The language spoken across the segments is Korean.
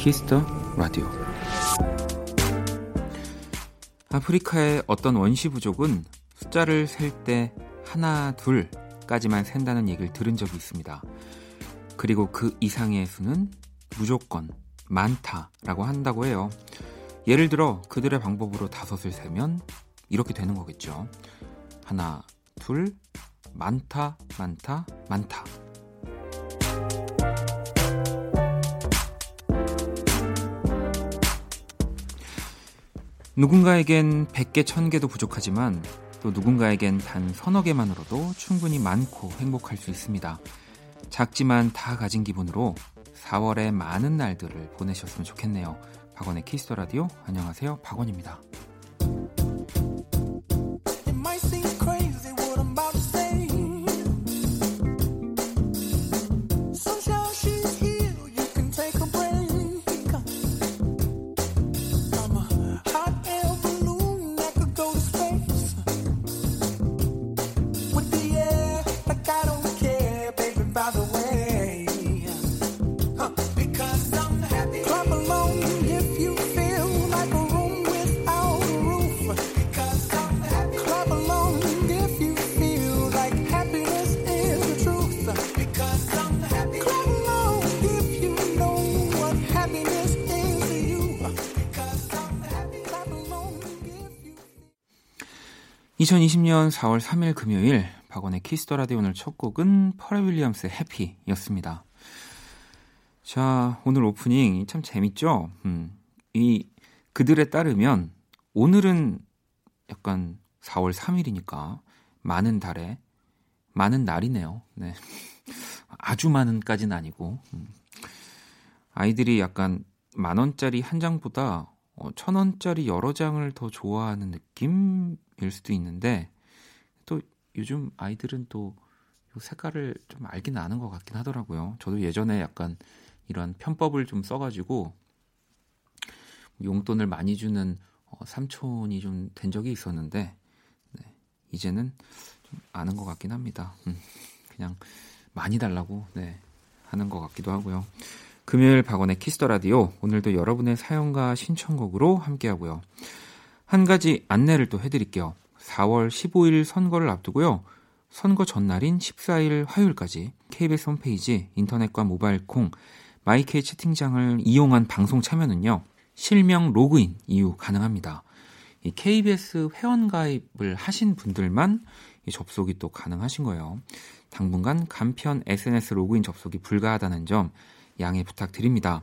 Kiss the Radio 아프리카의 어떤 원시 부족은 숫자를 셀 때 하나, 둘까지만 센다는 얘기를 들은 적이 있습니다. 그리고 그 이상의 수는 무조건 많다라고 한다고 해요. 예를 들어 그들의 방법으로 다섯을 세면 이렇게 되는 거겠죠. 하나, 둘, 많다, 많다, 많다. 누군가에겐 100개, 1000개도 부족하지만 또 누군가에겐 단 서너 개만으로도 충분히 많고 행복할 수 있습니다. 작지만 다 가진 기분으로 4월의 많은 날들을 보내셨으면 좋겠네요. 박원의 Kiss the Radio 안녕하세요. 박원입니다. (2020년 4월 3일) 금요일 박원의 Kiss the Radio 오늘 첫 곡은 Pharrell Williams의 Happy였습니다. 자, 오늘 오프닝 참 재밌죠? 음, 이 글에 따르면 오늘은 약간 4월 3일이니까 많은 달에 많은 날이네요. 네. 아주 많은까지는 아니고 음. 아이들이 약간 만 원짜리 한 장보다 어, 천 원짜리 여러 장을 더 좋아하는 느낌일 수도 있는데 또 요즘 아이들은 또 색깔을 좀 알긴 아는 것 같긴 하더라고요. 저도 예전에 약간 이런 편법을 좀 써가지고 용돈을 많이 주는 어, 삼촌이 좀 된 적이 있었는데 네, 이제는 좀 아는 것 같긴 합니다. 음, 그냥 많이 달라고 네, 하는 것 같기도 하고요. 금요일 박원의 Kiss the Radio 오늘도 여러분의 사연과 신청곡으로 함께하고요. 한 가지 안내를 또 해드릴게요. 4월 15일 선거를 앞두고요. 선거 전날인 14일 화요일까지 KBS 홈페이지 인터넷과 모바일 콩 my K 채팅장을 이용한 방송 참여는요. 실명 로그인 이후 가능합니다. 이 KBS 회원 가입을 하신 분들만 이 접속이 또 가능하신 거예요. 당분간 간편 SNS 로그인 접속이 불가하다는 점 양해 부탁드립니다.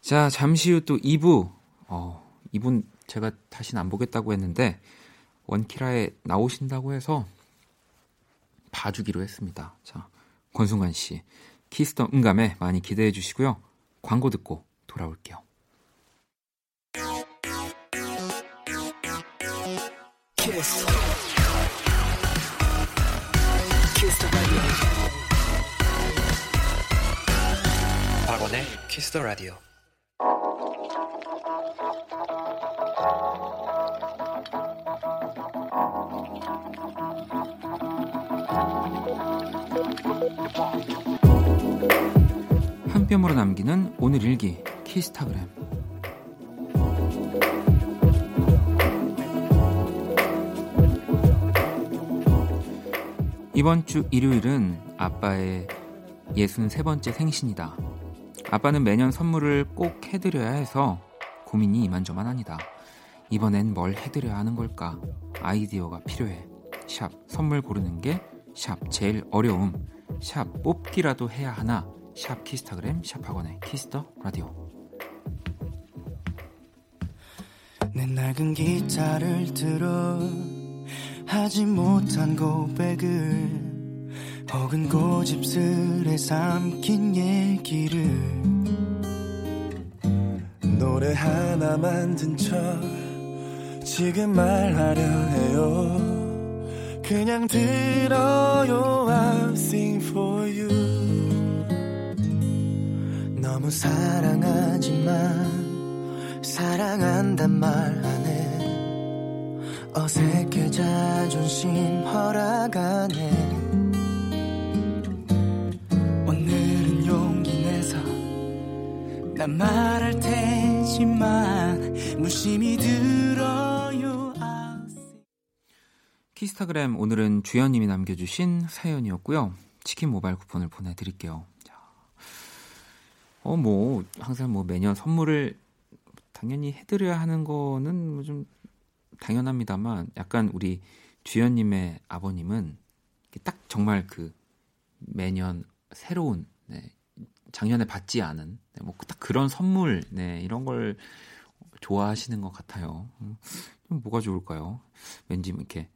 자, 잠시 후 또 2부. 어, 이분 제가 다시는 안 보겠다고 했는데 원키라에 나오신다고 해서 봐주기로 했습니다. 자, 권순관 씨. Kiss the 음감에 많이 기대해 주시고요. 광고 듣고 돌아올게요. 키스. 키스 박원의 키스 더 라디오. 뺨으로 남기는 오늘 일기 키스타그램 이번 주 일요일은 아빠의 63번째 생신이다. 아빠는 매년 선물을 꼭 해드려야 해서 고민이 이만저만합니다. 이번엔 뭘 해드려야 하는 걸까? 아이디어가 필요해. 샵 선물 고르는 게 샵 제일 어려움. 샵 뽑기라도 해야 하나? 샵 키스타그램 샵 박원의 Kiss the Radio 내 낡은 기타를 들어 하지 못한 고백을 혹은 고집스레 삼킨 얘기를 노래 하나 만든 척 지금 말하려 해요 그냥 들어요 I'll sing for you 너무 사랑하지만 사랑한단 말 안 해. 어색해 자존심 허락 안 해. 난 말할 테지만 무심히 들어요. 키스타그램 오늘은 주연님이 남겨주신 사연이었고요. 치킨 모바일 쿠폰을 보내드릴게요. 어 뭐 항상 뭐 매년 선물을 당연히 해드려야 하는 거는 뭐 좀 당연합니다만 약간 우리 주연님의 아버님은 딱 정말 그 매년 새로운 네, 작년에 받지 않은 네, 뭐딱 그런 선물 네, 이런 걸 좋아하시는 것 같아요. 음, 뭐가 좋을까요? 왠지 이렇게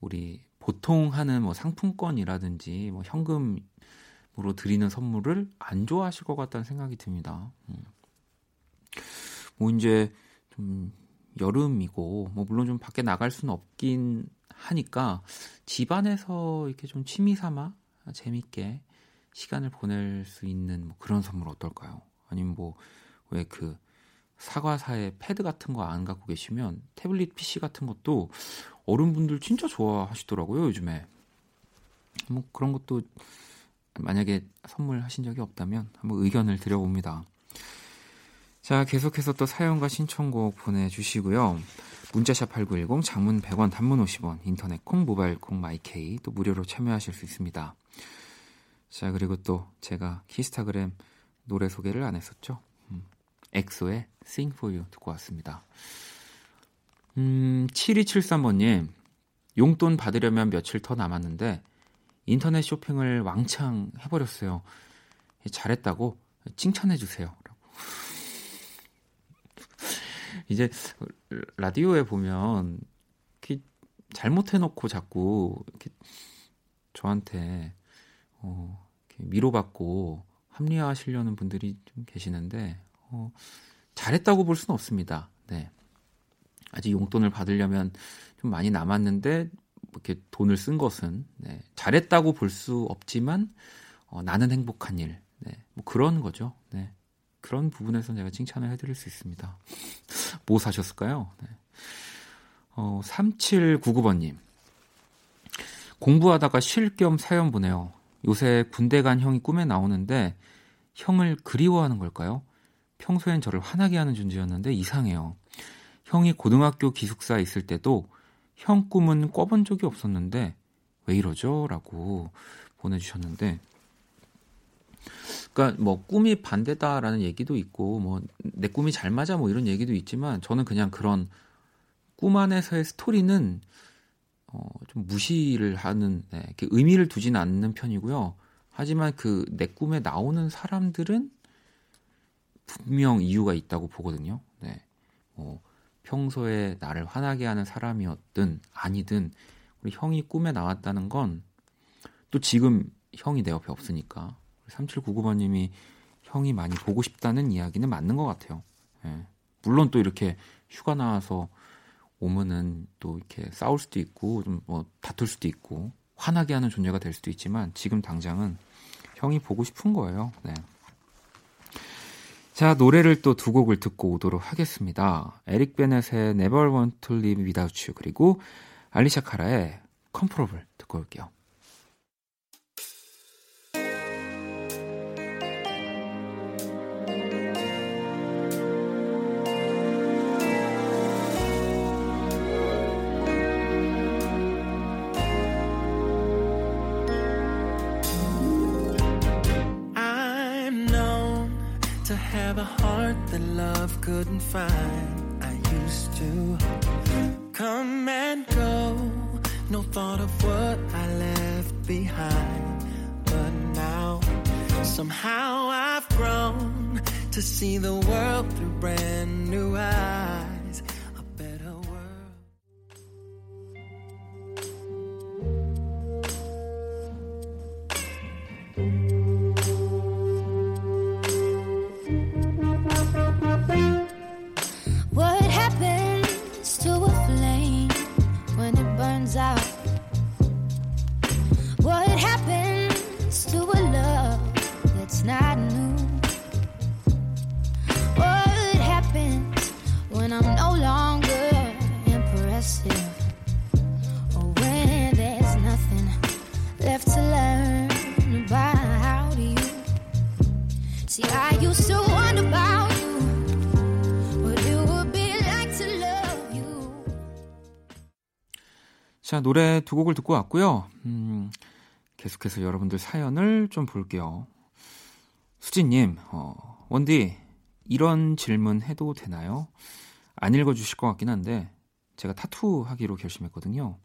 우리 보통 하는 뭐 상품권이라든지 뭐 현금으로 드리는 선물을 안 좋아하실 것 같다는 생각이 듭니다. 음. 뭐 이제 좀 여름이고 뭐 물론 좀 밖에 나갈 수는 없긴 하니까 집 안에서 이렇게 좀 취미 삼아 재밌게 시간을 보낼 수 있는 뭐 그런 선물 어떨까요? 아니면 뭐 왜 그 사과사의 패드 같은 거 안 갖고 계시면 태블릿 PC 같은 것도 어른분들 진짜 좋아하시더라고요 요즘에 뭐 그런 것도 만약에 선물하신 적이 없다면 한번 의견을 드려봅니다. 자, 계속해서 또 사연과 신청곡 보내주시고요. 문자샵 8910, 장문 100원, 단문 50원, 인터넷 콩, 모바일 콩, 마이케이 또 무료로 참여하실 수 있습니다. 자, 그리고 또 제가 키스타그램 노래 소개를 안 했었죠. 음, 엑소의 Sing For You 듣고 왔습니다. 음, 7273번님, 용돈 받으려면 며칠 더 남았는데 인터넷 쇼핑을 왕창 해버렸어요. 잘했다고 칭찬해주세요. 이제 라디오에 보면 이렇게 잘못해놓고 자꾸 이렇게 저한테 어, 이렇게 위로받고 합리화하시려는 분들이 좀 계시는데 어, 잘했다고 볼 수는 없습니다. 네. 아직 용돈을 받으려면 좀 많이 남았는데 이렇게 돈을 쓴 것은 네. 잘했다고 볼 수 없지만 어, 나는 행복한 일, 네. 뭐 그런 거죠. 네. 그런 부분에서 제가 칭찬을 해드릴 수 있습니다. 뭐 사셨을까요? 네. 어, 3799번님. 공부하다가 쉴 겸 사연 보내요. 요새 군대 간 형이 꿈에 나오는데 형을 그리워하는 걸까요? 평소엔 저를 화나게 하는 존재였는데 이상해요. 형이 고등학교 기숙사에 있을 때도 형 꿈은 꿔본 적이 없었는데 왜 이러죠? 라고 보내주셨는데 그러니까 뭐 꿈이 반대다라는 얘기도 있고 뭐 내 꿈이 잘 맞아 뭐 이런 얘기도 있지만 저는 그냥 그런 꿈 안에서의 스토리는 어, 좀 무시를 하는 네, 의미를 두지는 않는 편이고요. 하지만 그 내 꿈에 나오는 사람들은 분명 이유가 있다고 보거든요. 네. 뭐 평소에 나를 화나게 하는 사람이었든 아니든 우리 형이 꿈에 나왔다는 건 또 지금 형이 내 옆에 없으니까 3799번님이 형이 많이 보고 싶다는 이야기는 맞는 것 같아요. 예. 물론 또 이렇게 휴가 나와서 오면은 또 이렇게 싸울 수도 있고 좀 뭐 다툴 수도 있고 화나게 하는 존재가 될 수도 있지만 지금 당장은 형이 보고 싶은 거예요. 네. 자 노래를 또 두 곡을 듣고 오도록 하겠습니다. 에릭 베넷의 Never Want to Live Without You 그리고 알리샤 카라의 Comfortable 듣고 올게요. Couldn't find. I used to come and go, no thought of what I left behind. But now, somehow I've grown to see the world through brand new eyes. 자, 노래 두 곡을 듣고 왔고요. 음, 계속해서 여러분들 사연을 좀 볼게요. 수진님, 어, 원디, 이런 질문 해도 되나요? 안 읽어주실 것 같긴 한데, 제가 타투 하기로 결심했거든요.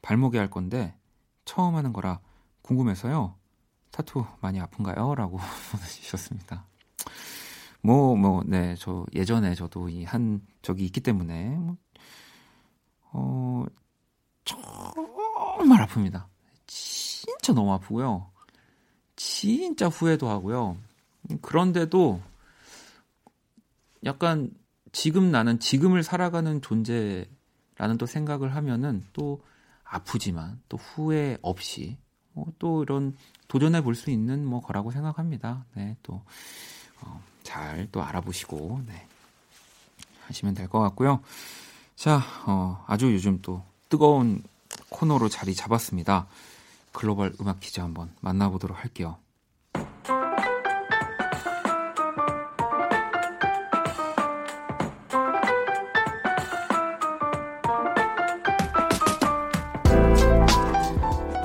발목에 할 건데, 처음 하는 거라 궁금해서요. 타투 많이 아픈가요? 라고 보내주셨습니다. 뭐, 뭐, 네, 저 예전에 저도 이 한 적이 있기 때문에, 뭐, 어, 정말 아픕니다. 진짜 너무 아프고요. 진짜 후회도 하고요. 그런데도 약간 지금 나는 지금을 살아가는 존재라는 또 생각을 하면은 또 아프지만 또 후회 없이 어, 또 이런 도전해 볼 수 있는 뭐 거라고 생각합니다. 네, 또 잘또 어, 알아보시고 네, 하시면 될 것 같고요. 자, 어, 아주 요즘 또 뜨거운 코너로 자리 잡았습니다. 글로벌 음악 퀴즈 한번 만나보도록 할게요.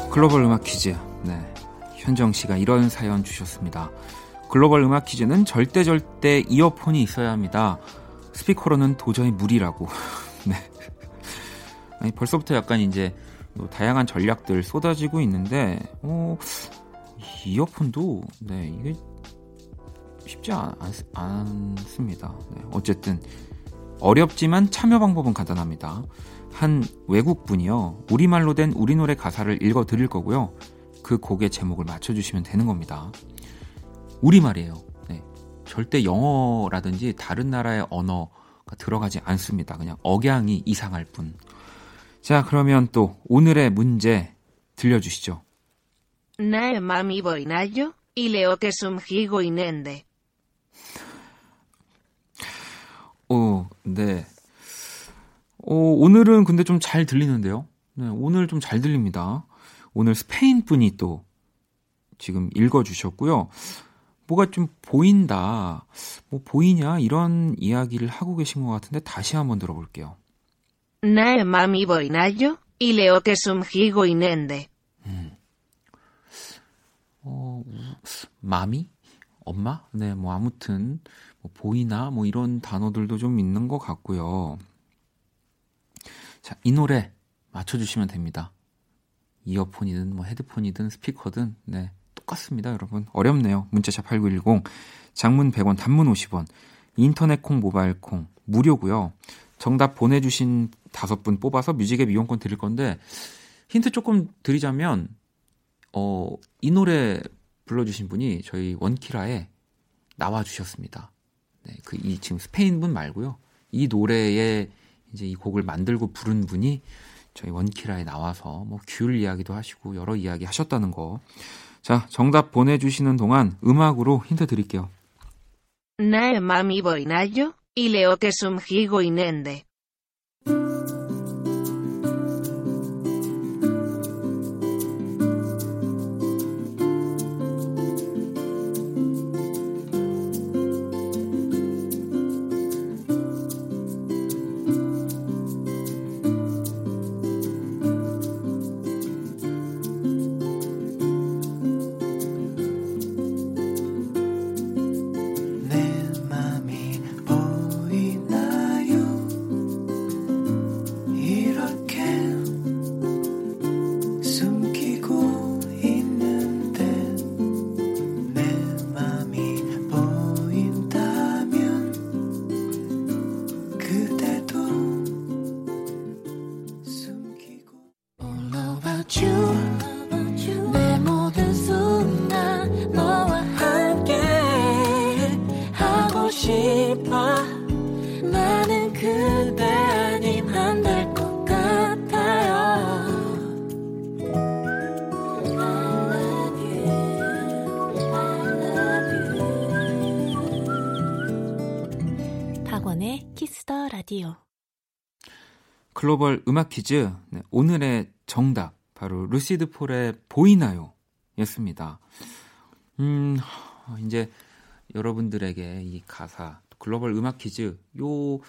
글로벌 음악 퀴즈. 네. 현정 씨가 이런 사연 주셨습니다. 글로벌 음악 퀴즈는 절대 절대 이어폰이 있어야 합니다. 스피커로는 도저히 무리라고. 네. 아니, 벌써부터 약간 이제 뭐 다양한 전략들 쏟아지고 있는데, 어, 이어폰도, 네, 이게 쉽지 않, 않 습니다 네, 어쨌든, 어렵지만 참여 방법은 간단합니다. 한 외국분이요, 우리말로 된 우리 노래 가사를 읽어 드릴 거고요. 그 곡의 제목을 맞춰주시면 되는 겁니다. 우리말이에요. 네. 절대 영어라든지 다른 나라의 언어가 들어가지 않습니다. 그냥 억양이 이상할 뿐. 자, 그러면 또 오늘의 문제 들려주시죠. 나의 맘이 보이나요? 이 레오 que 숨기고 있는데. 오, 네. 오, 오늘은 근데 좀 잘 들리는데요. 네, 오늘 좀 잘 들립니다. 오늘 스페인 분이 또 지금 읽어주셨고요. 뭐가 좀 보인다, 뭐 보이냐 이런 이야기를 하고 계신 것 같은데 다시 한번 들어볼게요. 나의 맘이 보이나요? 이레오 que 숨기고 있는데. 음. 어, 맘이? 엄마? 네, 뭐 아무튼 뭐 보이나 뭐 이런 단어들도 좀 있는 것 같고요. 자, 이 노래 맞춰주시면 됩니다. 이어폰이든 뭐 헤드폰이든 스피커든 네 똑같습니다, 여러분. 어렵네요. 문자샵 8910 장문 100원, 단문 50원. 인터넷 콩, 모바일 콩 무료고요. 정답 보내주신 다섯 분 뽑아서 뮤직앱 이용권 드릴 건데 힌트 조금 드리자면 어, 이 노래 불러주신 분이 저희 원키라에 나와 주셨습니다. 네, 그 이 지금 스페인 분 말고요. 이 노래에 이제 이 곡을 만들고 부른 분이 저희 원키라에 나와서 뭐 귤 이야기도 하시고 여러 이야기 하셨다는 거. 자, 정답 보내주시는 동안 음악으로 힌트 드릴게요. 나의 맘이 보이나요? 이 레오 que 숨기고 있는데. 글로벌 음악 퀴즈 네, 오늘의 정답 바로 루시드 폴의 보이나요 였습니다. 음 이제 여러분들에게 이 가사 글로벌 음악 퀴즈 요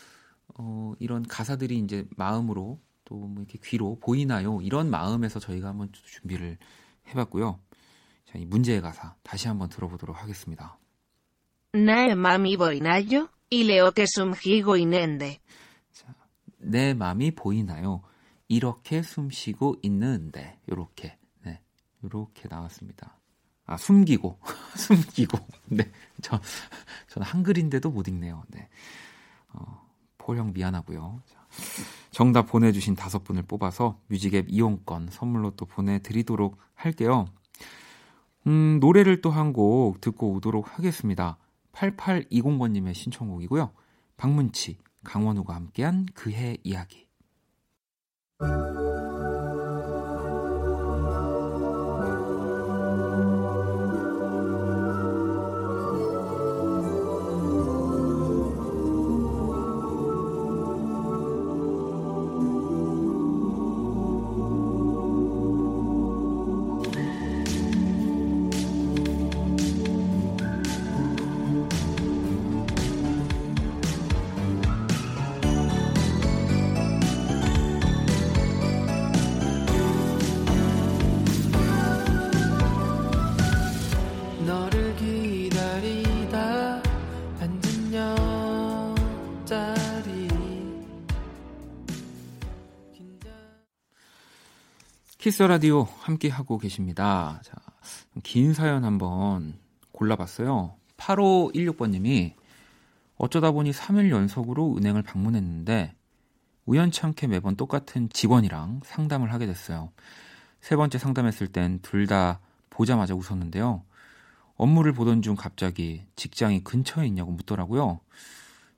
어, 이런 가사들이 이제 마음으로 또 뭐 이렇게 귀로 보이나요? 이런 마음에서 저희가 한번 준비를 해봤고요. 자, 이 문제의 가사 다시 한번 들어보도록 하겠습니다. 내 맘이 보이나요? Y leo que 숨쉬고 있는데. 자, 내 맘이 보이나요? 이렇게 숨쉬고 있는데 요렇게 네 요렇게 나왔습니다. 아 숨기고 숨기고 네저 저는 한글인데도 못 읽네요. 네 어, 포령 미안하고요. 자, 정답 보내주신 다섯 분을 뽑아서 뮤직앱 이용권 선물로 또 보내드리도록 할게요. 음, 노래를 또 한 곡 듣고 오도록 하겠습니다. 8820번님의 신청곡이고요. 박문치, 강원우가 함께한 그해 이야기. 키스 라디오 함께 하고 계십니다. 자, 긴 사연 한번 골라봤어요. 8516번님이 어쩌다 보니 3일 연속으로 은행을 방문했는데 우연찮게 매번 똑같은 직원이랑 상담을 하게 됐어요. 세 번째 상담했을 땐 둘 다 보자마자 웃었는데요. 업무를 보던 중 갑자기 직장이 근처에 있냐고 묻더라고요.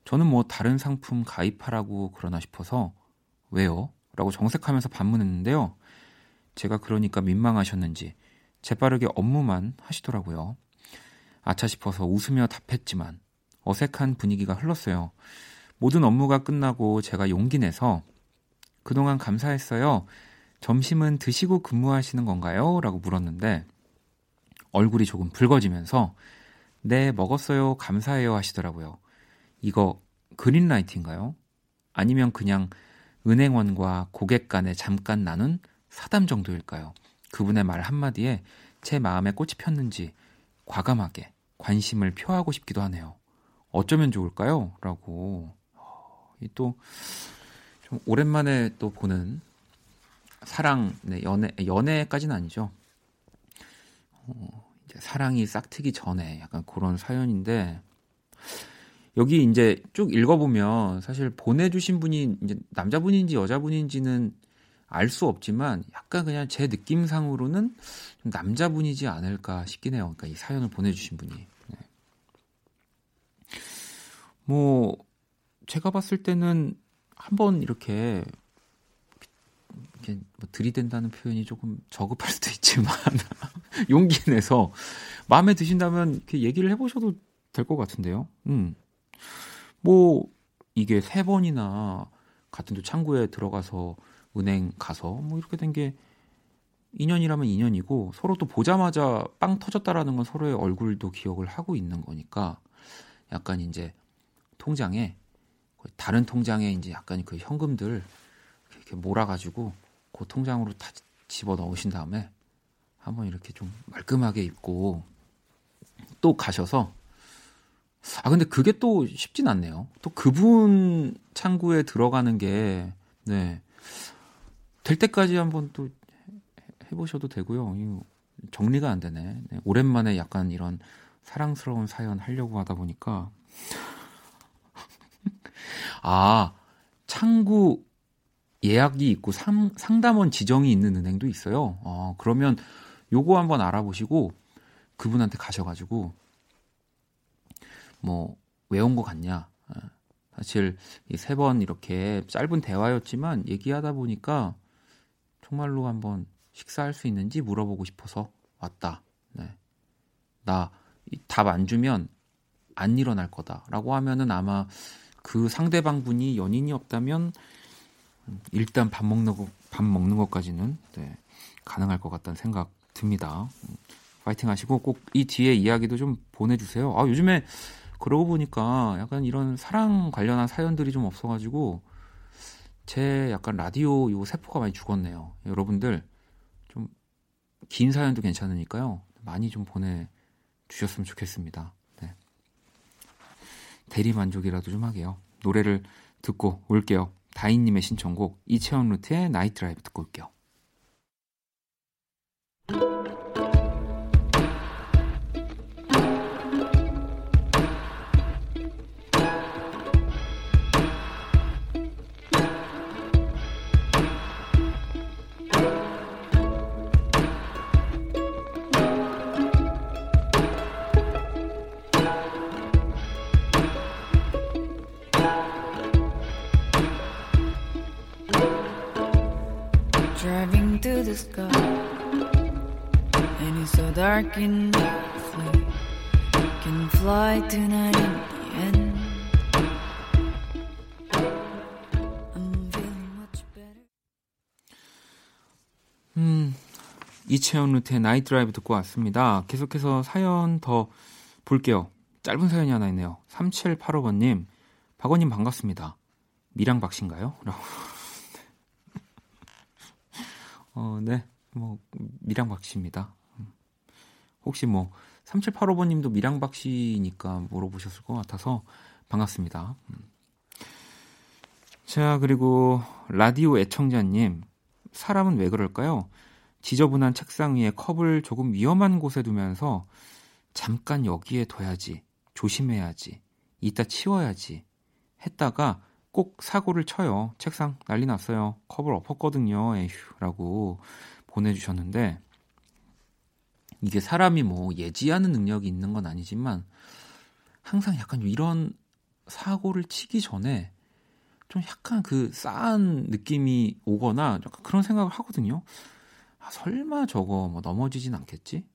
저는 뭐 다른 상품 가입하라고 그러나 싶어서 왜요? 라고 정색하면서 반문했는데요. 제가 그러니까 민망하셨는지 재빠르게 업무만 하시더라고요. 아차 싶어서 웃으며 답했지만 어색한 분위기가 흘렀어요. 모든 업무가 끝나고 제가 용기 내서 그동안 감사했어요. 점심은 드시고 근무하시는 건가요? 라고 물었는데 얼굴이 조금 붉어지면서 네, 먹었어요. 감사해요. 하시더라고요. 이거 그린라이트인가요? 아니면 그냥 은행원과 고객 간에 잠깐 나눈 사담 정도일까요? 그분의 말 한마디에 제 마음에 꽃이 폈는지 과감하게 관심을 표하고 싶기도 하네요. 어쩌면 좋을까요? 라고. 또, 좀 오랜만에 또 보는 사랑, 네, 연애, 연애까지는 아니죠. 어, 이제 사랑이 싹트기 전에 약간 그런 사연인데, 여기 이제 쭉 읽어보면 사실 보내주신 분이 이제 남자분인지 여자분인지는 알 수 없지만 약간 그냥 제 느낌상으로는 좀 남자분이지 않을까 싶긴 해요. 그러니까 이 사연을 보내주신 분이. 네. 뭐 제가 봤을 때는 한번 이렇게 이렇게 뭐 들이댄다는 표현이 조금 저급할 수도 있지만 용기 내서 마음에 드신다면 이렇게 얘기를 해보셔도 될 것 같은데요. 음. 뭐 이게 세 번이나 같은 또 창구에 들어가서 은행 가서 뭐 이렇게 된 게 인연이라면 인연이고 서로 또 보자마자 빵 터졌다라는 건 서로의 얼굴도 기억을 하고 있는 거니까 약간 이제 통장에 다른 통장에 이제 약간 그 현금들 이렇게 몰아가지고 그 통장으로 다 집어 넣으신 다음에 한번 이렇게 좀 말끔하게 입고 또 가셔서 아 근데 그게 또 쉽진 않네요. 또 그분 창구에 들어가는 게 네. 될 때까지 한번 또 해보셔도 되고요. 정리가 안 되네. 네, 오랜만에 약간 이런 사랑스러운 사연 하려고 하다 보니까 아 창구 예약이 있고 상, 상담원 지정이 있는 은행도 있어요. 어, 그러면 요거 한번 알아보시고 그분한테 가셔가지고 뭐 외운 거 같냐? 어, 사실 세 번 이렇게 짧은 대화였지만 얘기하다 보니까 정말로 한번 식사할 수 있는지 물어보고 싶어서 왔다. 네. 나 답 안 주면 안 일어날 거다라고 하면은 아마 그 상대방 분이 연인이 없다면 일단 밥 먹는 거, 밥 먹는 것까지는 네, 가능할 것 같다는 생각 듭니다. 파이팅 하시고 꼭 이 뒤에 이야기도 좀 보내주세요. 아, 요즘에 그러고 보니까 약간 이런 사랑 관련한 사연들이 좀 없어가지고 제 약간 라디오 요 세포가 많이 죽었네요. 여러분들 좀 긴 사연도 괜찮으니까요. 많이 좀 보내 주셨으면 좋겠습니다. 네. 대리 만족이라도 좀 하게요. 노래를 듣고 올게요. 다인님의 신청곡 이채원 루트의 나이트 드라이브 듣고 올게요. Dark and lovely can fly tonight in the end. 음, 이채연 루트의 나이트 드라이브 듣고 왔습니다. 계속해서 사연 더 볼게요. 짧은 사연이 하나 있네요. 3785번님, 박원님 반갑습니다. 미랑박 씨인가요? 라고. 어, 네. 뭐, 미랑박 씨입니다. 혹시 뭐 3785번 님도 미랑박 씨니까 물어보셨을 것 같아서 반갑습니다. 음. 자, 그리고 라디오 애청자님, 사람은 왜 그럴까요? 지저분한 책상 위에 컵을 조금 위험한 곳에 두면서 잠깐 여기에 둬야지, 조심해야지, 이따 치워야지 했다가 꼭 사고를 쳐요. 책상 난리 났어요. 컵을 엎었거든요. 에휴, 라고 보내주셨는데, 이게 사람이 뭐 예지하는 능력이 있는 건 아니지만 항상 약간 이런 사고를 치기 전에 좀 약간 그 싸한 느낌이 오거나 약간 그런 생각을 하거든요. 아, 설마 저거 뭐 넘어지진 않겠지?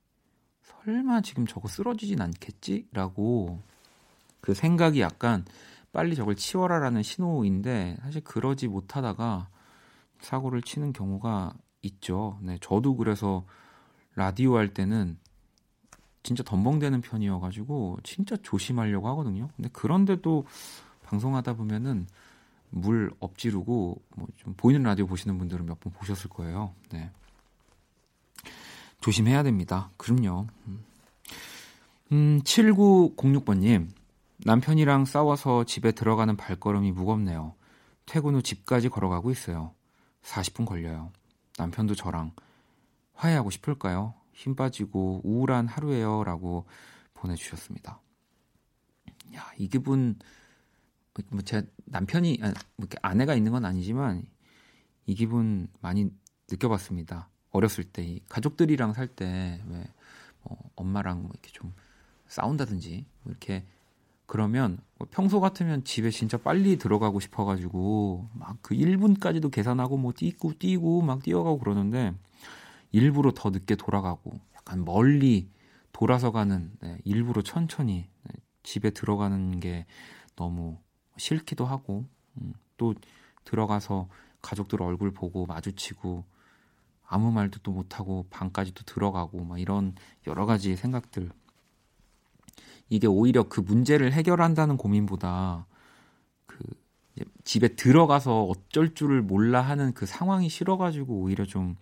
설마 지금 저거 쓰러지진 않겠지? 라고 그 생각이 약간 빨리 저걸 치워라라는 신호인데 사실 그러지 못하다가 사고를 치는 경우가 있죠. 네, 저도 그래서 라디오 할 때는 진짜 덤벙대는 편이어가지고 진짜 조심하려고 하거든요. 근데 그런데도 방송하다 보면은 물 엎지르고 뭐 좀 보이는 라디오 보시는 분들은 몇 번 보셨을 거예요. 네. 조심해야 됩니다. 그럼요. 음, 7906번님. 남편이랑 싸워서 집에 들어가는 발걸음이 무겁네요. 퇴근 후 집까지 걸어가고 있어요. 40분 걸려요. 남편도 저랑 화해하고 싶을까요? 힘 빠지고 우울한 하루예요. 라고 보내주셨습니다. 야, 이 기분, 뭐, 제 남편이, 아, 뭐 아내가 있는 건 아니지만, 이 기분 많이 느껴봤습니다. 어렸을 때, 가족들이랑 살 때, 왜, 뭐 엄마랑 뭐 이렇게 좀 싸운다든지, 뭐 이렇게, 그러면 뭐 평소 같으면 집에 진짜 빨리 들어가고 싶어가지고, 막 그 1분까지도 계산하고 뭐 뛰고 뛰고 막 뛰어가고 그러는데, 일부러 더 늦게 돌아가고 약간 멀리 돌아서 가는 네, 일부러 천천히 네, 집에 들어가는 게 너무 싫기도 하고 음, 또 들어가서 가족들 얼굴 보고 마주치고 아무 말도 또 못하고 방까지도 들어가고 막 이런 여러 가지 생각들 이게 오히려 그 문제를 해결한다는 고민보다 그 집에 들어가서 어쩔 줄을 몰라 하는 그 상황이 싫어가지고 오히려 좀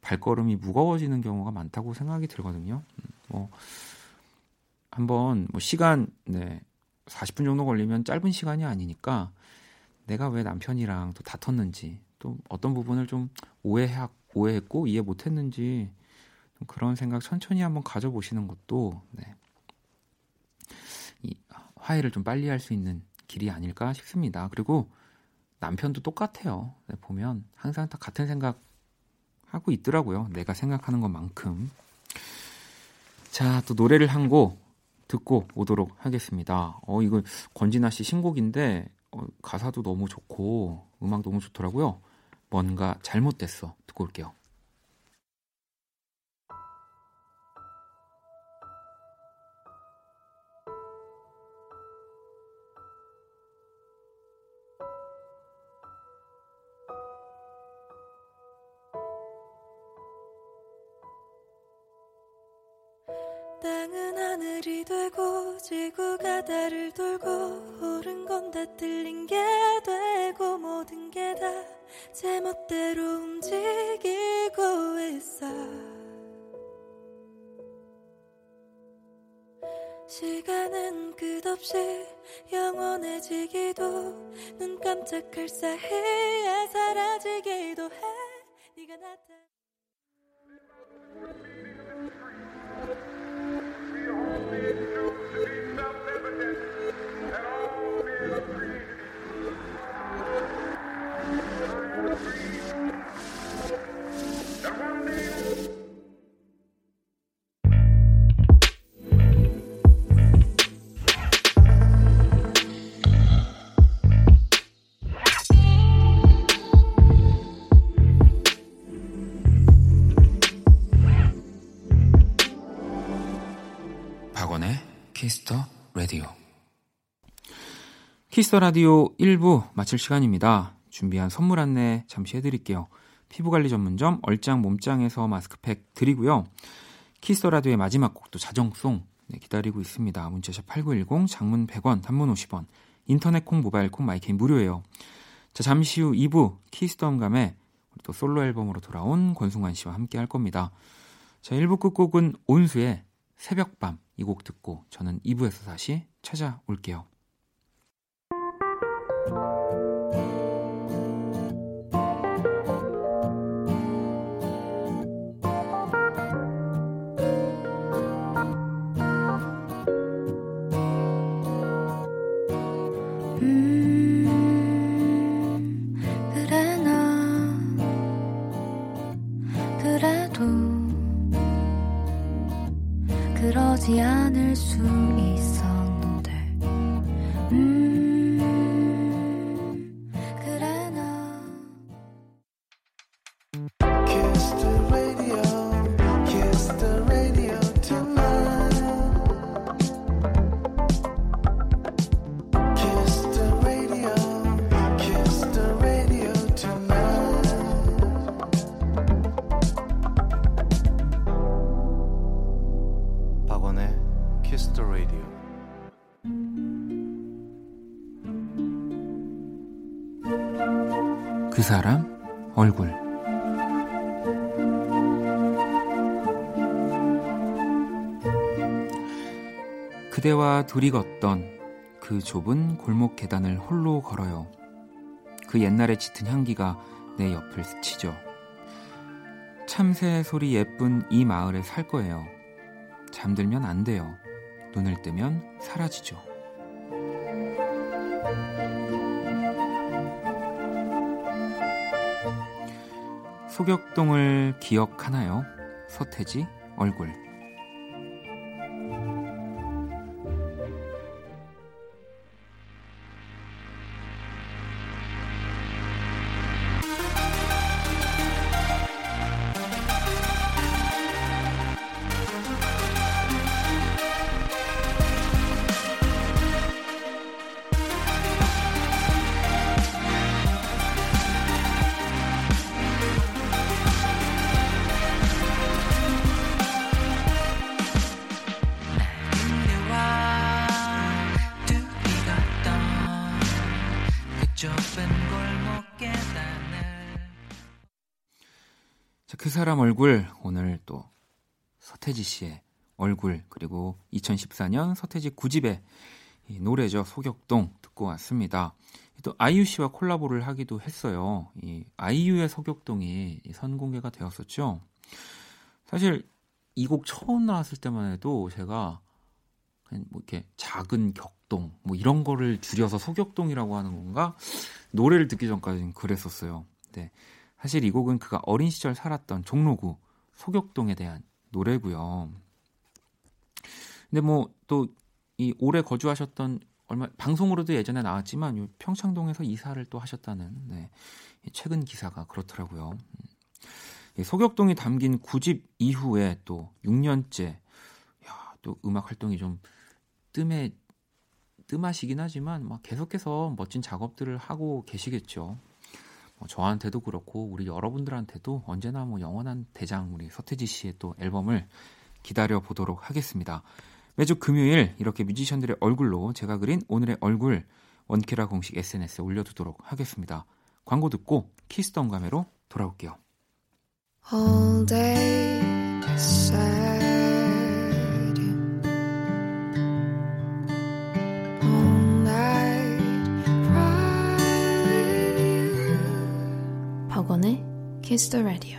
발걸음이 무거워지는 경우가 많다고 생각이 들거든요. 음, 뭐 한번 뭐 시간 네 40분 정도 걸리면 짧은 시간이 아니니까 내가 왜 남편이랑 또 다퉜는지 또 어떤 부분을 좀 오해하, 오해했고 이해 못했는지 그런 생각 천천히 한번 가져보시는 것도 네. 이 화해를 좀 빨리 할 수 있는 길이 아닐까 싶습니다. 그리고 남편도 똑같아요. 네, 보면 항상 다 같은 생각 하고 있더라고요. 내가 생각하는 것만큼. 자, 또 노래를 한 곡 듣고 오도록 하겠습니다. 어, 이거 권진아 씨 신곡인데 어, 가사도 너무 좋고 음악 너무 좋더라고요. 뭔가 잘못됐어. 듣고 올게요. 없이 영원해지기도 눈 깜짝할 사이에 사라지기도 해. 네가 나타 Kiss the Radio 1부 마칠 시간입니다. 준비한 선물 안내 잠시 해드릴게요. 피부관리 전문점 얼짱 몸짱에서 마스크팩 드리고요. Kiss the Radio의 마지막 곡도 자정송 네, 기다리고 있습니다. 문자샵 8910 장문 100원 단문 50원 인터넷 콩 모바일 콩 my K는 무료예요. 자 잠시 후 2부 Kiss the 음감에 또 솔로 앨범으로 돌아온 권순관 씨와 함께 할 겁니다. 자 1부 끝곡은 온수의 새벽밤 이 곡 듣고 저는 2부에서 다시 찾아올게요. 음, 그대와 둘이 걷던 그 좁은 골목 계단을 홀로 걸어요. 그 옛날에 짙은 향기가 내 옆을 스치죠. 참새 소리 예쁜 이 마을에 살 거예요. 잠들면 안 돼요. 눈을 뜨면 사라지죠. 소격동을 기억하나요? 서태지 얼굴. 사람 얼굴 오늘 또 서태지 씨의 얼굴 그리고 2014년 서태지 9집의 이 노래죠 소격동 듣고 왔습니다. 또 아이유 씨와 콜라보를 하기도 했어요. 이 아이유의 소격동이 이 선공개가 되었었죠. 사실 이 곡 처음 나왔을 때만 해도 제가 그냥 뭐 이렇게 작은 격동 뭐 이런 거를 줄여서 소격동이라고 하는 건가 노래를 듣기 전까지는 그랬었어요. 네. 사실 이 곡은 그가 어린 시절 살았던 종로구 소격동에 대한 노래고요. 근데 뭐 또 이 오래 거주하셨던 얼마 방송으로도 예전에 나왔지만 요 평창동에서 이사를 또 하셨다는 네, 이 최근 기사가 그렇더라고요. 소격동이 담긴 9집 이후에 또 6년째 야, 또 음악 활동이 좀 뜸해 뜸하시긴 하지만 막 계속해서 멋진 작업들을 하고 계시겠죠. 뭐 저한테도 그렇고 우리 여러분들한테도 언제나 뭐 영원한 대장 우리 서태지 씨의 또 앨범을 기다려 보도록 하겠습니다. 매주 금요일 이렇게 뮤지션들의 얼굴로 제가 그린 오늘의 얼굴 원키라 공식 SNS에 올려두도록 하겠습니다. 광고 듣고 키스던 감회로 돌아올게요. all day. The Radio.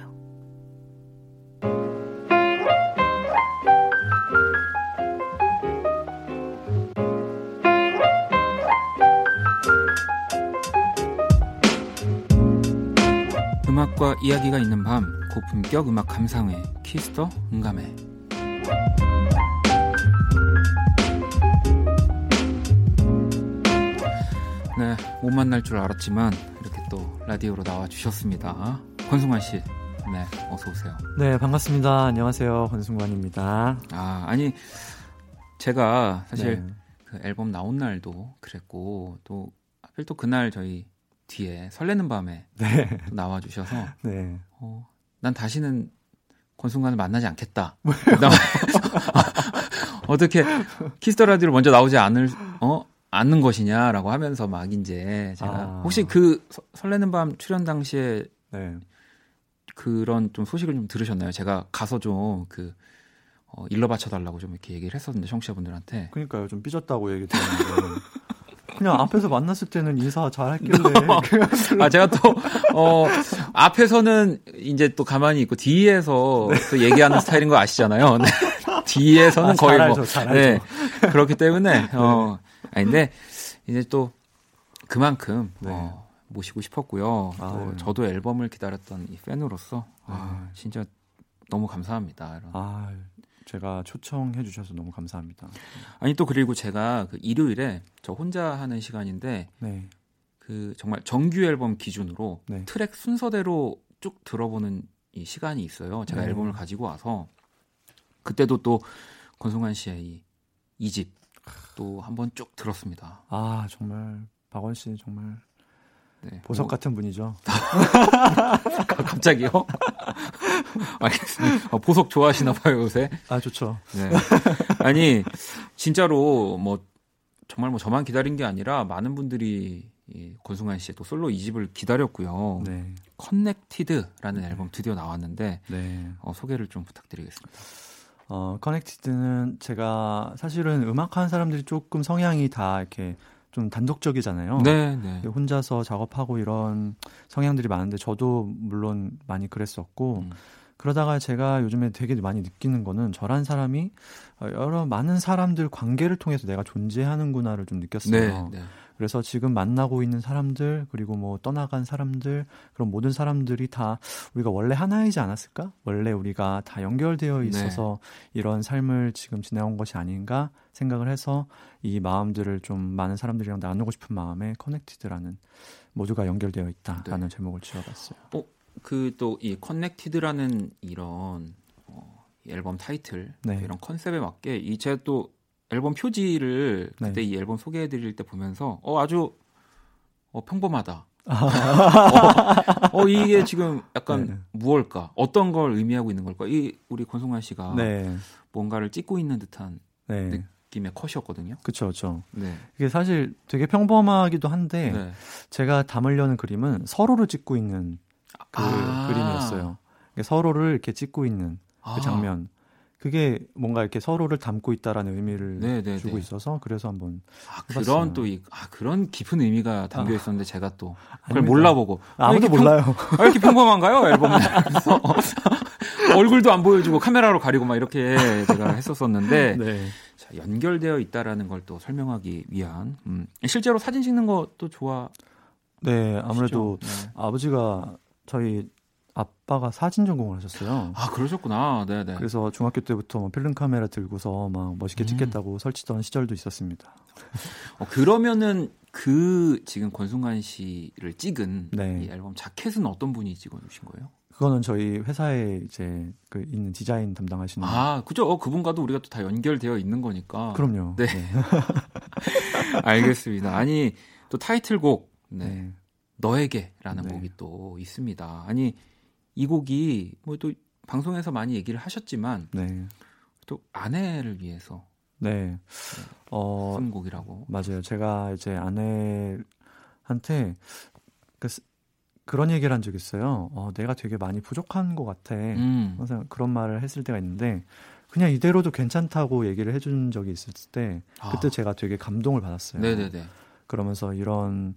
음악과 이야기가 있는 밤 고품격 음악 감상회 키스터 음감회 네, 못 만날 줄 알았지만 이렇게 또 라디오로 나와 주셨습니다. 권승환 씨, 네, 어서 오세요. 네, 반갑습니다. 안녕하세요. 권승관입니다. 아, 아니 제가 사실 네. 그 앨범 나온 날도 그랬고 또 하필 또 그날 저희 뒤에 설레는 밤에 네. 또 나와 주셔서 네. 어, 난 다시는 권순관을 만나지 않겠다. 어떻게 Kiss the Radio를 먼저 나오지 않을 어 않는 것이냐라고 하면서 막 이제 제가 아. 혹시 그 서- 설레는 밤 출연 당시에 네. 그런 좀 소식을 좀 들으셨나요? 제가 가서 좀그 어, 일러 바쳐달라고 좀 이렇게 얘기를 했었는데 청취자분들한테 그러니까요. 좀 삐졌다고 얘기 들었는데. 그냥 앞에서 만났을 때는 인사 잘 했길래. 아 제가 또 어, 앞에서는 이제 또 가만히 있고 뒤에서 또 얘기하는 스타일인 거 아시잖아요. 네. 뒤에서는 아, 거의 잘뭐 알죠. 네. 그렇기 때문에 어 아니 근데 이제 또 그만큼 네. 어, 모시고 싶었고요. 또 아유. 저도 앨범을 기다렸던 이 팬으로서 아, 진짜 너무 감사합니다. 이런. 아, 제가 초청해 주셔서 너무 감사합니다. 아니 또 그리고 제가 그 일요일에 저 혼자 하는 시간인데 네. 그 정말 정규 앨범 기준으로 네. 트랙 순서대로 쭉 들어보는 이 시간이 있어요. 제가 네. 앨범을 가지고 와서 그때도 또 권순관 씨의 이 이집 또 한번 쭉 들었습니다. 아, 정말 박원 씨 정말 네. 보석 뭐, 같은 분이죠. 갑자기요? 알겠습니다. 어, 보석 좋아하시나 봐요 요새. 아, 좋죠. 네. 아니 진짜로 뭐 정말 뭐 저만 기다린 게 아니라 많은 분들이 이 권순관 씨의 또 솔로 이집을 기다렸고요. 네. Connected라는 앨범 드디어 나왔는데 네. 어, 소개를 좀 부탁드리겠습니다. 어, 커넥티드는 제가 사실은 음악하는 사람들이 조금 성향이 다 이렇게 좀 단독적이잖아요. 네, 네. 혼자서 작업하고 이런 성향들이 많은데 저도 물론 많이 그랬었고 음. 그러다가 제가 요즘에 되게 많이 느끼는 거는 저란 사람이 어, 여러 많은 사람들 관계를 통해서 내가 존재하는구나를 좀 느꼈어요. 네, 네. 그래서 지금 만나고 있는 사람들 그리고 뭐 떠나간 사람들 그런 모든 사람들이 다 우리가 원래 하나이지 않았을까? 원래 우리가 다 연결되어 있어서 이런 삶을 지금 지내온 것이 아닌가 생각을 해서 이 마음들을 좀 많은 사람들이랑 나누고 싶은 마음에 Connected라는 모두가 연결되어 있다라는 네. 제목을 지어봤어요. 그또 이 Connected라는 이런 어, 이 앨범 타이틀 네. 이런 컨셉에 맞게 이 제가 또 앨범 표지를 네. 그때 이 앨범 소개해드릴 때 보면서 어 아주 어, 평범하다. 어, 어, 이게 지금 약간 네. 무엇일까? 어떤 걸 의미하고 있는 걸까? 이 우리 권송환 씨가 네, 뭔가를 찍고 있는 듯한 네, 느낌의 컷이었거든요. 그렇죠, 그렇죠. 네. 이게 사실 되게 평범하기도 한데 네. 제가 담으려는 그림은 서로를 찍고 있는 그 아. 그림이었어요. 서로를 이렇게 찍고 있는 아. 그 장면. 그게 뭔가 이렇게 서로를 담고 있다라는 의미를 네, 네, 주고 네. 있어서 그래서 한번 아. 그런 또 이, 아, 그런 깊은 의미가 담겨 아. 있었는데 제가 또 그걸 아닙니다. 몰라보고 아, 아무도 평- 몰라요. 아, 이렇게 평범한가요? 앨범 그래서 얼굴도 안 보여주고 카메라로 가리고 막 이렇게 제가 했었었는데 네. 자, 연결되어 있다라는 걸 또 설명하기 위한 음, 실제로 사진 찍는 것도 좋아 네, 아무래도 네. 아버지가 저희 아빠가 사진 전공을 하셨어요. 아 그러셨구나 네네 그래서 중학교 때부터 뭐 필름 카메라 들고서 막 멋있게 음. 찍겠다고 설치던 시절도 있었습니다. 어, 그러면은 그 지금 권순관 씨를 찍은 네. 이 앨범 자켓은 어떤 분이 찍어주신 거예요? 그거는 저희 회사에 이제 그 있는 디자인 담당하시는 아 그죠 어, 그분과도 우리가 또 다 연결되어 있는 거니까 그럼요. 네. 알겠습니다. 아니 또 타이틀곡 네. 네. 너에게라는 네. 곡이 또 있습니다. 아니 이 곡이 뭐 또 방송에서 많이 얘기를 하셨지만 네. 또 아내를 위해서 네. 어, 쓴 곡이라고. 맞아요. 제가 이제 아내한테 그, 스- 그런 얘기를 한 적 있어요. 어, 내가 되게 많이 부족한 것 같아. 음. 항상 그런 말을 했을 때가 있는데 그냥 이대로도 괜찮다고 얘기를 해준 적이 있을 때 그때 아. 제가 되게 감동을 받았어요. 네네네. 그러면서 이런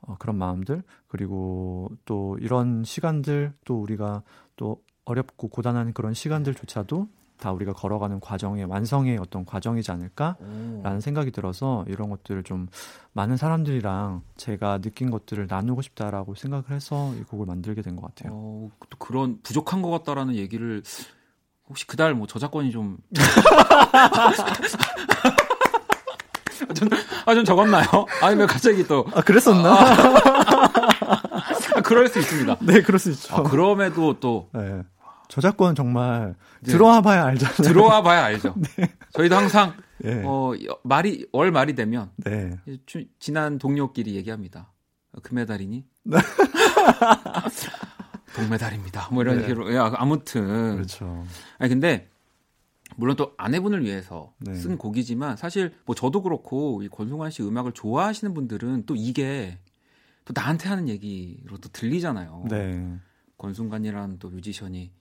어, 그런 마음들 그리고 또 이런 시간들 또 우리가 또 어렵고 고단한 그런 시간들조차도 다 우리가 걸어가는 과정의 완성의 어떤 과정이지 않을까라는 오. 생각이 들어서 이런 것들을 좀 많은 사람들이랑 제가 느낀 것들을 나누고 싶다라고 생각을 해서 이 곡을 만들게 된 것 같아요. 어, 또 그런 부족한 것 같다라는 얘기를 혹시 그달 뭐 저작권이 좀. 아, 전 적었나요? 아니, 왜 갑자기 또. 아 그랬었나? 아, 그럴 수 있습니다. 네, 그럴 수 있죠. 아, 그럼에도 또 네. 저작권 정말 네. 들어와 봐야 알잖아요. 들어와 봐야 알죠. 저희도 항상, 네. 어, 말이, 월 말이 되면 네. 주- 지난 동료끼리 얘기합니다. 어, 금메달이니? 동메달입니다. 뭐 이런 네. 식으로. 야, 아무튼. 그렇죠. 아니 근데 물론 또 아내분을 위해서 네. 쓴 곡이지만 사실 뭐 저도 그렇고 이 권순관 씨 음악을 좋아하시는 분들은 또 이게 또 나한테 하는 얘기로 또 들리잖아요. 네. 권순관이라는 또 뮤지션이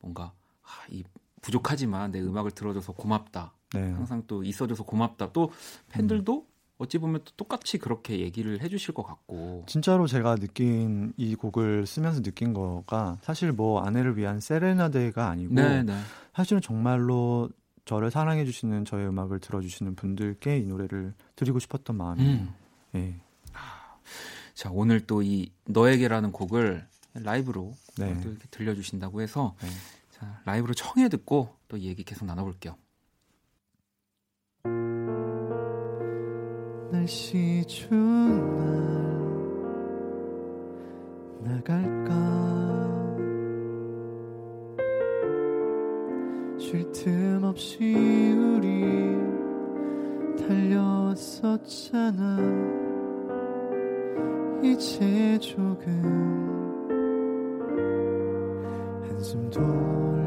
뭔가 아, 이 부족하지만 내 음악을 들어줘서 고맙다. 네. 항상 또 있어줘서 고맙다. 또 팬들도 어찌 보면 또 똑같이 그렇게 얘기를 해주실 것 같고. 진짜로 제가 느낀 이 곡을 쓰면서 느낀 거가 사실 뭐 아내를 위한 세레나데가 아니고 네, 네. 사실은 정말로 저를 사랑해 주시는 저의 음악을 들어주시는 분들께 이 노래를 드리고 싶었던 마음이에요. 음. 예. 자 오늘 또 이 너에게라는 곡을 라이브로 네. 또 이렇게 들려주신다고 해서 네. 자 라이브로 청해 듣고 또 얘기 계속 나눠볼게요. 날씨 추운 날 나갈까? 쉴 틈 없이 우리 달려왔었잖아. 이제 조금 한숨 돌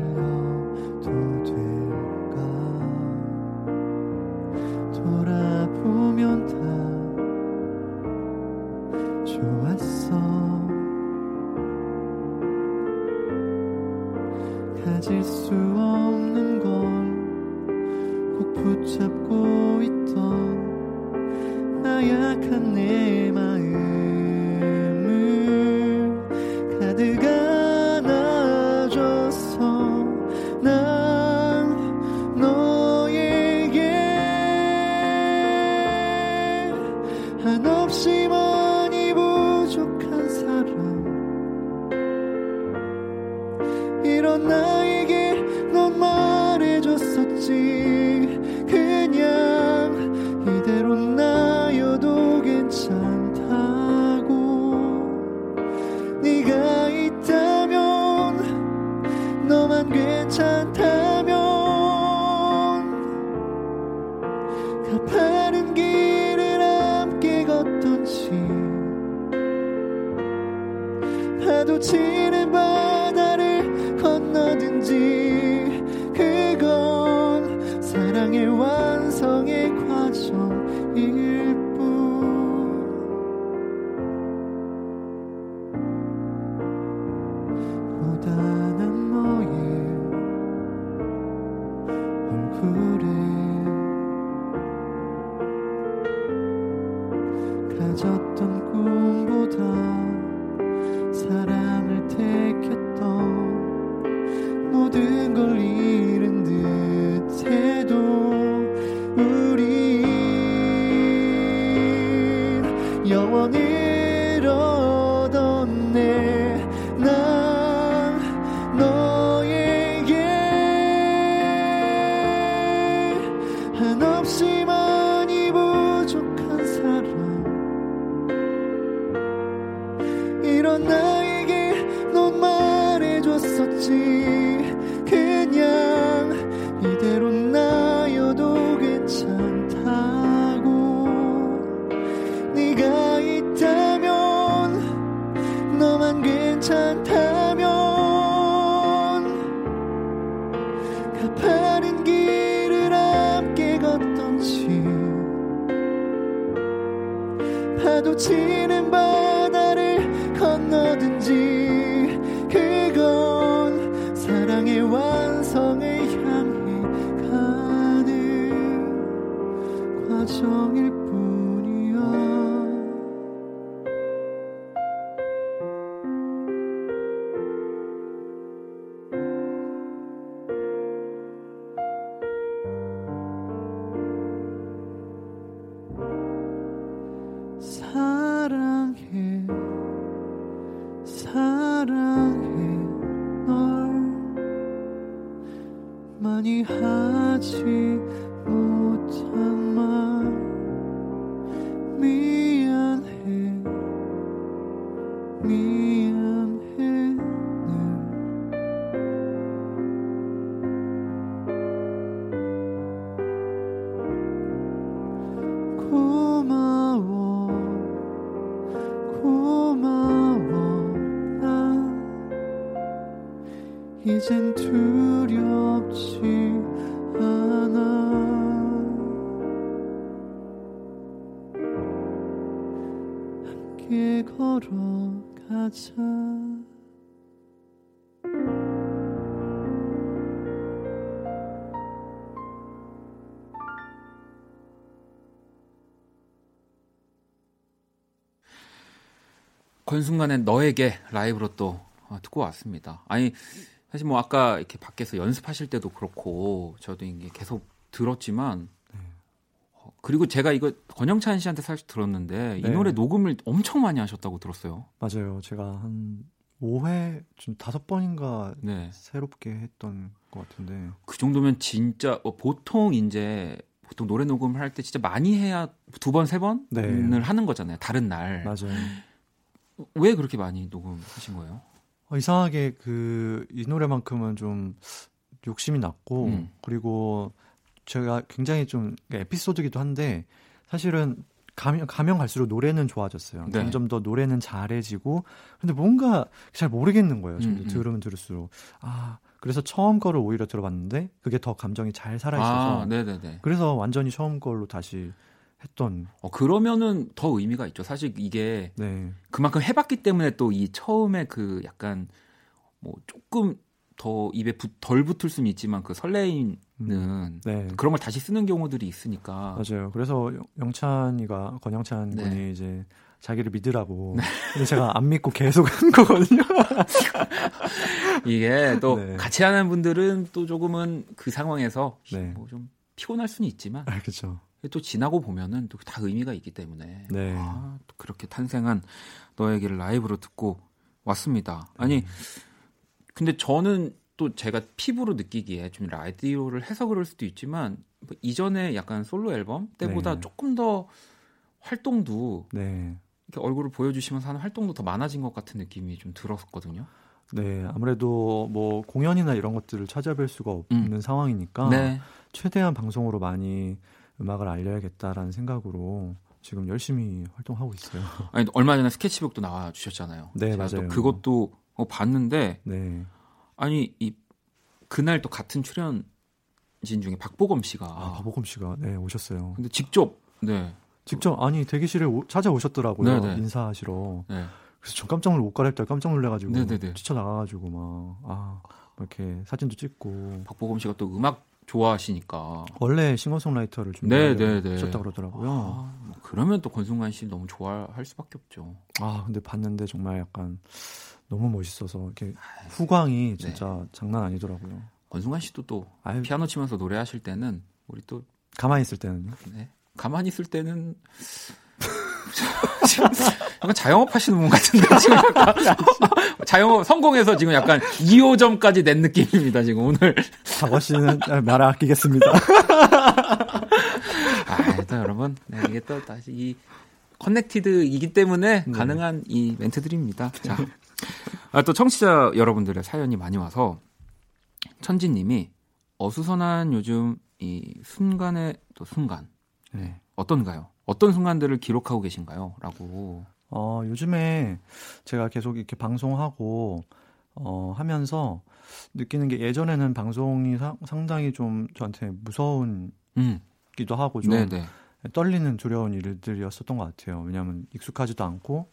말 권순간의 너에게 라이브로 또 어, 듣고 왔습니다. 아니 사실 뭐 아까 이렇게 밖에서 연습하실 때도 그렇고 저도 이게 계속 들었지만 어, 그리고 제가 이거 권영찬 씨한테 사실 들었는데 이 네. 노래 녹음을 엄청 많이 하셨다고 들었어요. 맞아요 제가 한 5회 좀 다섯 번인가 네. 새롭게 했던 것 같은데 그 정도면 진짜 어, 보통 이제 보통 노래 녹음을 할 때 진짜 많이 해야 두 번 세 번을 네. 하는 거잖아요. 다른 날. 맞아요 왜 그렇게 많이 녹음하신 거예요? 어, 이상하게 그 이 노래만큼은 좀 욕심이 났고 음. 그리고 제가 굉장히 좀 에피소드기도 한데 사실은 가면, 가면 갈수록 노래는 좋아졌어요. 네. 점점 더 노래는 잘해지고 근데 뭔가 잘 모르겠는 거예요. 음, 음. 들으면 들을수록 아 그래서 처음 거를 오히려 들어봤는데 그게 더 감정이 잘 살아 있어서 아, 네네네. 그래서 완전히 처음 걸로 다시 했던 어, 그러면은 더 의미가 있죠. 사실 이게 네 그만큼 해봤기 때문에 또 이 처음에 그 약간 뭐 조금 더 입에 붙- 덜 붙을 수는 있지만 그 설레임은 네. 그런 걸 다시 쓰는 경우들이 있으니까 맞아요. 그래서 영- 영찬이가 권영찬 네. 군이 이제 자기를 믿으라고. 근데 제가 안 믿고 계속 한 거거든요. 이게 또 네. 같이 하는 분들은 또 조금은 그 상황에서 네. 뭐좀 피곤할 수는 있지만 아, 그렇죠. 또 지나고 보면은 또 다 의미가 있기 때문에 네. 아, 또 그렇게 탄생한 너에게를 라이브로 듣고 왔습니다. 아니 근데 저는 또 제가 피부로 느끼기에 좀 라디오를 해서 그럴 수도 있지만 뭐 이전에 약간 솔로 앨범 때보다 네. 조금 더 활동도 네. 이렇게 얼굴을 보여주시면서 하는 활동도 더 많아진 것 같은 느낌이 좀 들었거든요. 네. 아무래도 뭐 공연이나 이런 것들을 찾아뵐 수가 없는 상황이니까 네. 최대한 방송으로 많이 음악을 알려야겠다라는 생각으로 지금 열심히 활동하고 있어요. 아니 얼마 전에 스케치북도 나와 주셨잖아요. 네, 맞아요. 그것도 어, 봤는데 네. 아니 이 그날 또 같은 출연진 중에 박보검 씨가 아, 박보검 씨가 네, 오셨어요. 근데 직접 네. 직접 아니 대기실에 오- 찾아오셨더라고요. 네네. 인사하시러. 네. 그래서 전 깜짝 옷 갈아입다 깜짝 놀래가지고 네네네. 뛰쳐 나가가지고 막 아 이렇게 사진도 찍고 박보검 씨가 또 음악 좋아하시니까 원래 싱어송라이터를 좀 네, 네, 네. 하셨다 그러더라고요. 아, 뭐 그러면 또 권순관 씨 너무 좋아할 수밖에 없죠. 아 근데 봤는데 정말 약간 너무 멋있어서 이렇게 후광이 진짜 장난 아니더라고요. 권순관 씨도 또 아유 피아노 치면서 노래하실 때는 우리 또 가만히 있을 때는요. 네, 가만히 있을 때는 약간 자영업 하시는 분 같은데 지금 약간 자영업 성공해서 지금 약간 2호점까지 낸 느낌입니다 지금 오늘 박원 씨는 말 아끼겠습니다. 아, 또 여러분 네, 이게 또 다시 이 커넥티드이기 때문에 네. 가능한 이 멘트들입니다. 자, 아, 또 청취자 여러분들의 사연이 많이 와서 천지님이 어수선한 요즘 이 순간의 또 순간 네. 어떤가요? 어떤 순간들을 기록하고 계신가요? 라고. 어, 요즘에 제가 계속 이렇게 방송하고 어, 하면서 느끼는 게 예전에는 방송이 사- 상당히 좀 저한테 무서운 음, 기도 하고 좀 네네. 떨리는 두려운 일들이었었던 것 같아요. 왜냐하면 익숙하지도 않고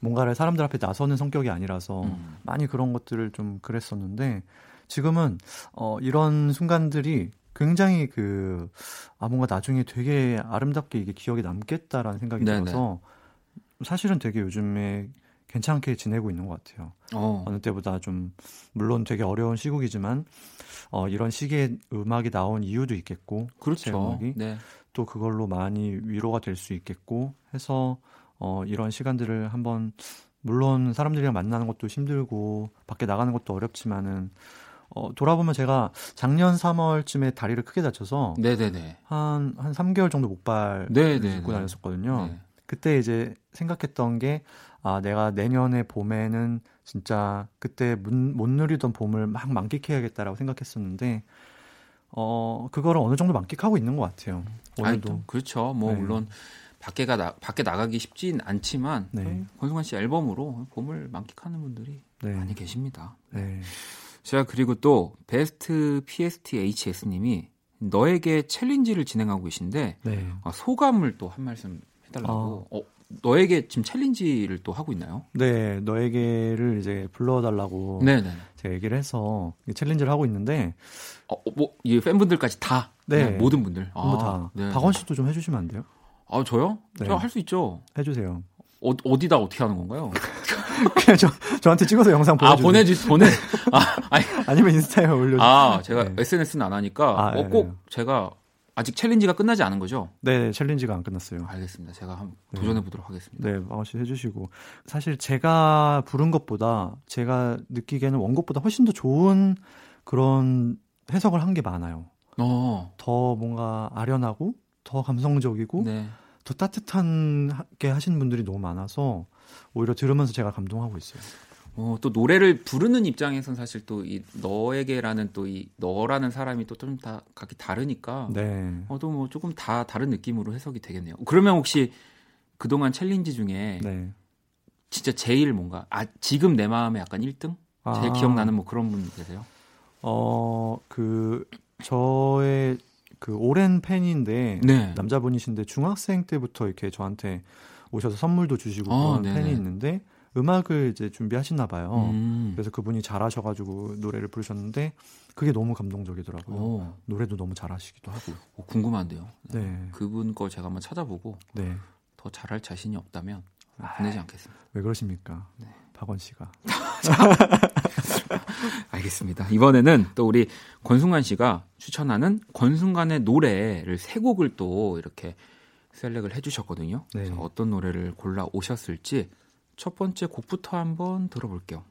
뭔가를 사람들 앞에 나서는 성격이 아니라서 음. 많이 그런 것들을 좀 그랬었는데 지금은 어, 이런 순간들이 굉장히 그, 아, 뭔가 나중에 되게 아름답게 이게 기억에 남겠다라는 생각이 네네. 들어서 사실은 되게 요즘에 괜찮게 지내고 있는 것 같아요. 어. 어느 때보다 좀, 물론 되게 어려운 시국이지만, 어, 이런 시기에 음악이 나온 이유도 있겠고, 제 그렇죠. 음악이 네. 또 그걸로 많이 위로가 될 수 있겠고 해서 어 이런 시간들을 한번 물론 사람들이랑 만나는 것도 힘들고 밖에 나가는 것도 어렵지만은 어 돌아보면 제가 작년 3월쯤에 다리를 크게 다쳐서 네네네. 한 한 3개월 정도 목발. 입고 다녔었거든요. 네. 그때 이제 생각했던 게 아, 내가 내년에 봄에는 진짜 그때 못, 못 누리던 봄을 막 만끽해야겠다라고 생각했었는데 어, 그거를 어느 정도 만끽하고 있는 것 같아요. 아니, 오늘도. 또 그렇죠. 뭐 네. 물론 밖에가 나, 밖에 나가기 쉽진 않지만 네. 권승환 씨 앨범으로 봄을 만끽하는 분들이 네. 많이 계십니다. 네. 제가 그리고 또 베스트 PSTHS님이 너에게 챌린지를 진행하고 계신데 네. 아, 소감을 또 한 말씀 해달라고. 어, 너에게 지금 챌린지를 또 하고 있나요? 네, 너에게를 이제 불러달라고 네네. 제가 얘기를 해서 챌린지를 하고 있는데 어, 뭐, 이 팬분들까지 다. 네. 모든 분들. 아, 다 네. 박원 씨도 좀 해주시면 안 돼요? 아, 저요? 네. 저할 수 있죠. 해주세요. 어, 어디다 어떻게 하는 건가요? 그냥 저 저한테 찍어서 영상 아, 보내주세요. 보내주, 보내. 아, 아니, 아니면 인스타에 올려주세요. 아, 제가 네. SNS는 안 하니까, 아, 어, 네, 꼭 네. 제가 아직 챌린지가 끝나지 않은 거죠? 네, 챌린지가 안 끝났어요. 알겠습니다. 제가 한번 네. 도전해 보도록 하겠습니다. 네, 박원 씨 해주시고 사실 제가 부른 것보다 제가 느끼기에는 원곡보다 훨씬 더 좋은 그런 해석을 한 게 많아요. 어, 더 뭔가 아련하고 더 감성적이고 네. 더 따뜻하게 하신 분들이 너무 많아서 오히려 들으면서 제가 감동하고 있어요. 어, 또 노래를 부르는 입장에선 사실 또 이 너에게라는 또 이 너라는 사람이 또 좀 다 각기 다르니까 네. 어, 또뭐 조금 다 다른 느낌으로 해석이 되겠네요. 그러면 혹시 그동안 챌린지 중에 네. 진짜 제일 뭔가 아 지금 내 마음에 약간 1등? 제일 아, 기억나는 뭐 그런 분 계세요? 어, 그 저의 그 오랜 팬인데 네. 남자분이신데 중학생 때부터 이렇게 저한테 오셔서 선물도 주시고 아, 그런 네네. 팬이 있는데 음악을 이제 준비하시나 봐요. 음. 그래서 그분이 잘하셔가지고 노래를 부르셨는데 그게 너무 감동적이더라고요. 오, 노래도 너무 잘하시기도 하고. 어, 궁금한데요. 네, 그분 거 제가 한번 찾아보고 네. 더 잘할 자신이 없다면 보내지 않겠습니다. 왜 그러십니까? 네. 박원 씨가. 알겠습니다. 이번에는 또 우리 권순관 씨가 추천하는 권순관의 노래를 세 곡을 또 이렇게 셀렉을 해주셨거든요. 네. 그래서 어떤 노래를 골라 오셨을지 첫 번째 곡부터 한번 들어볼게요.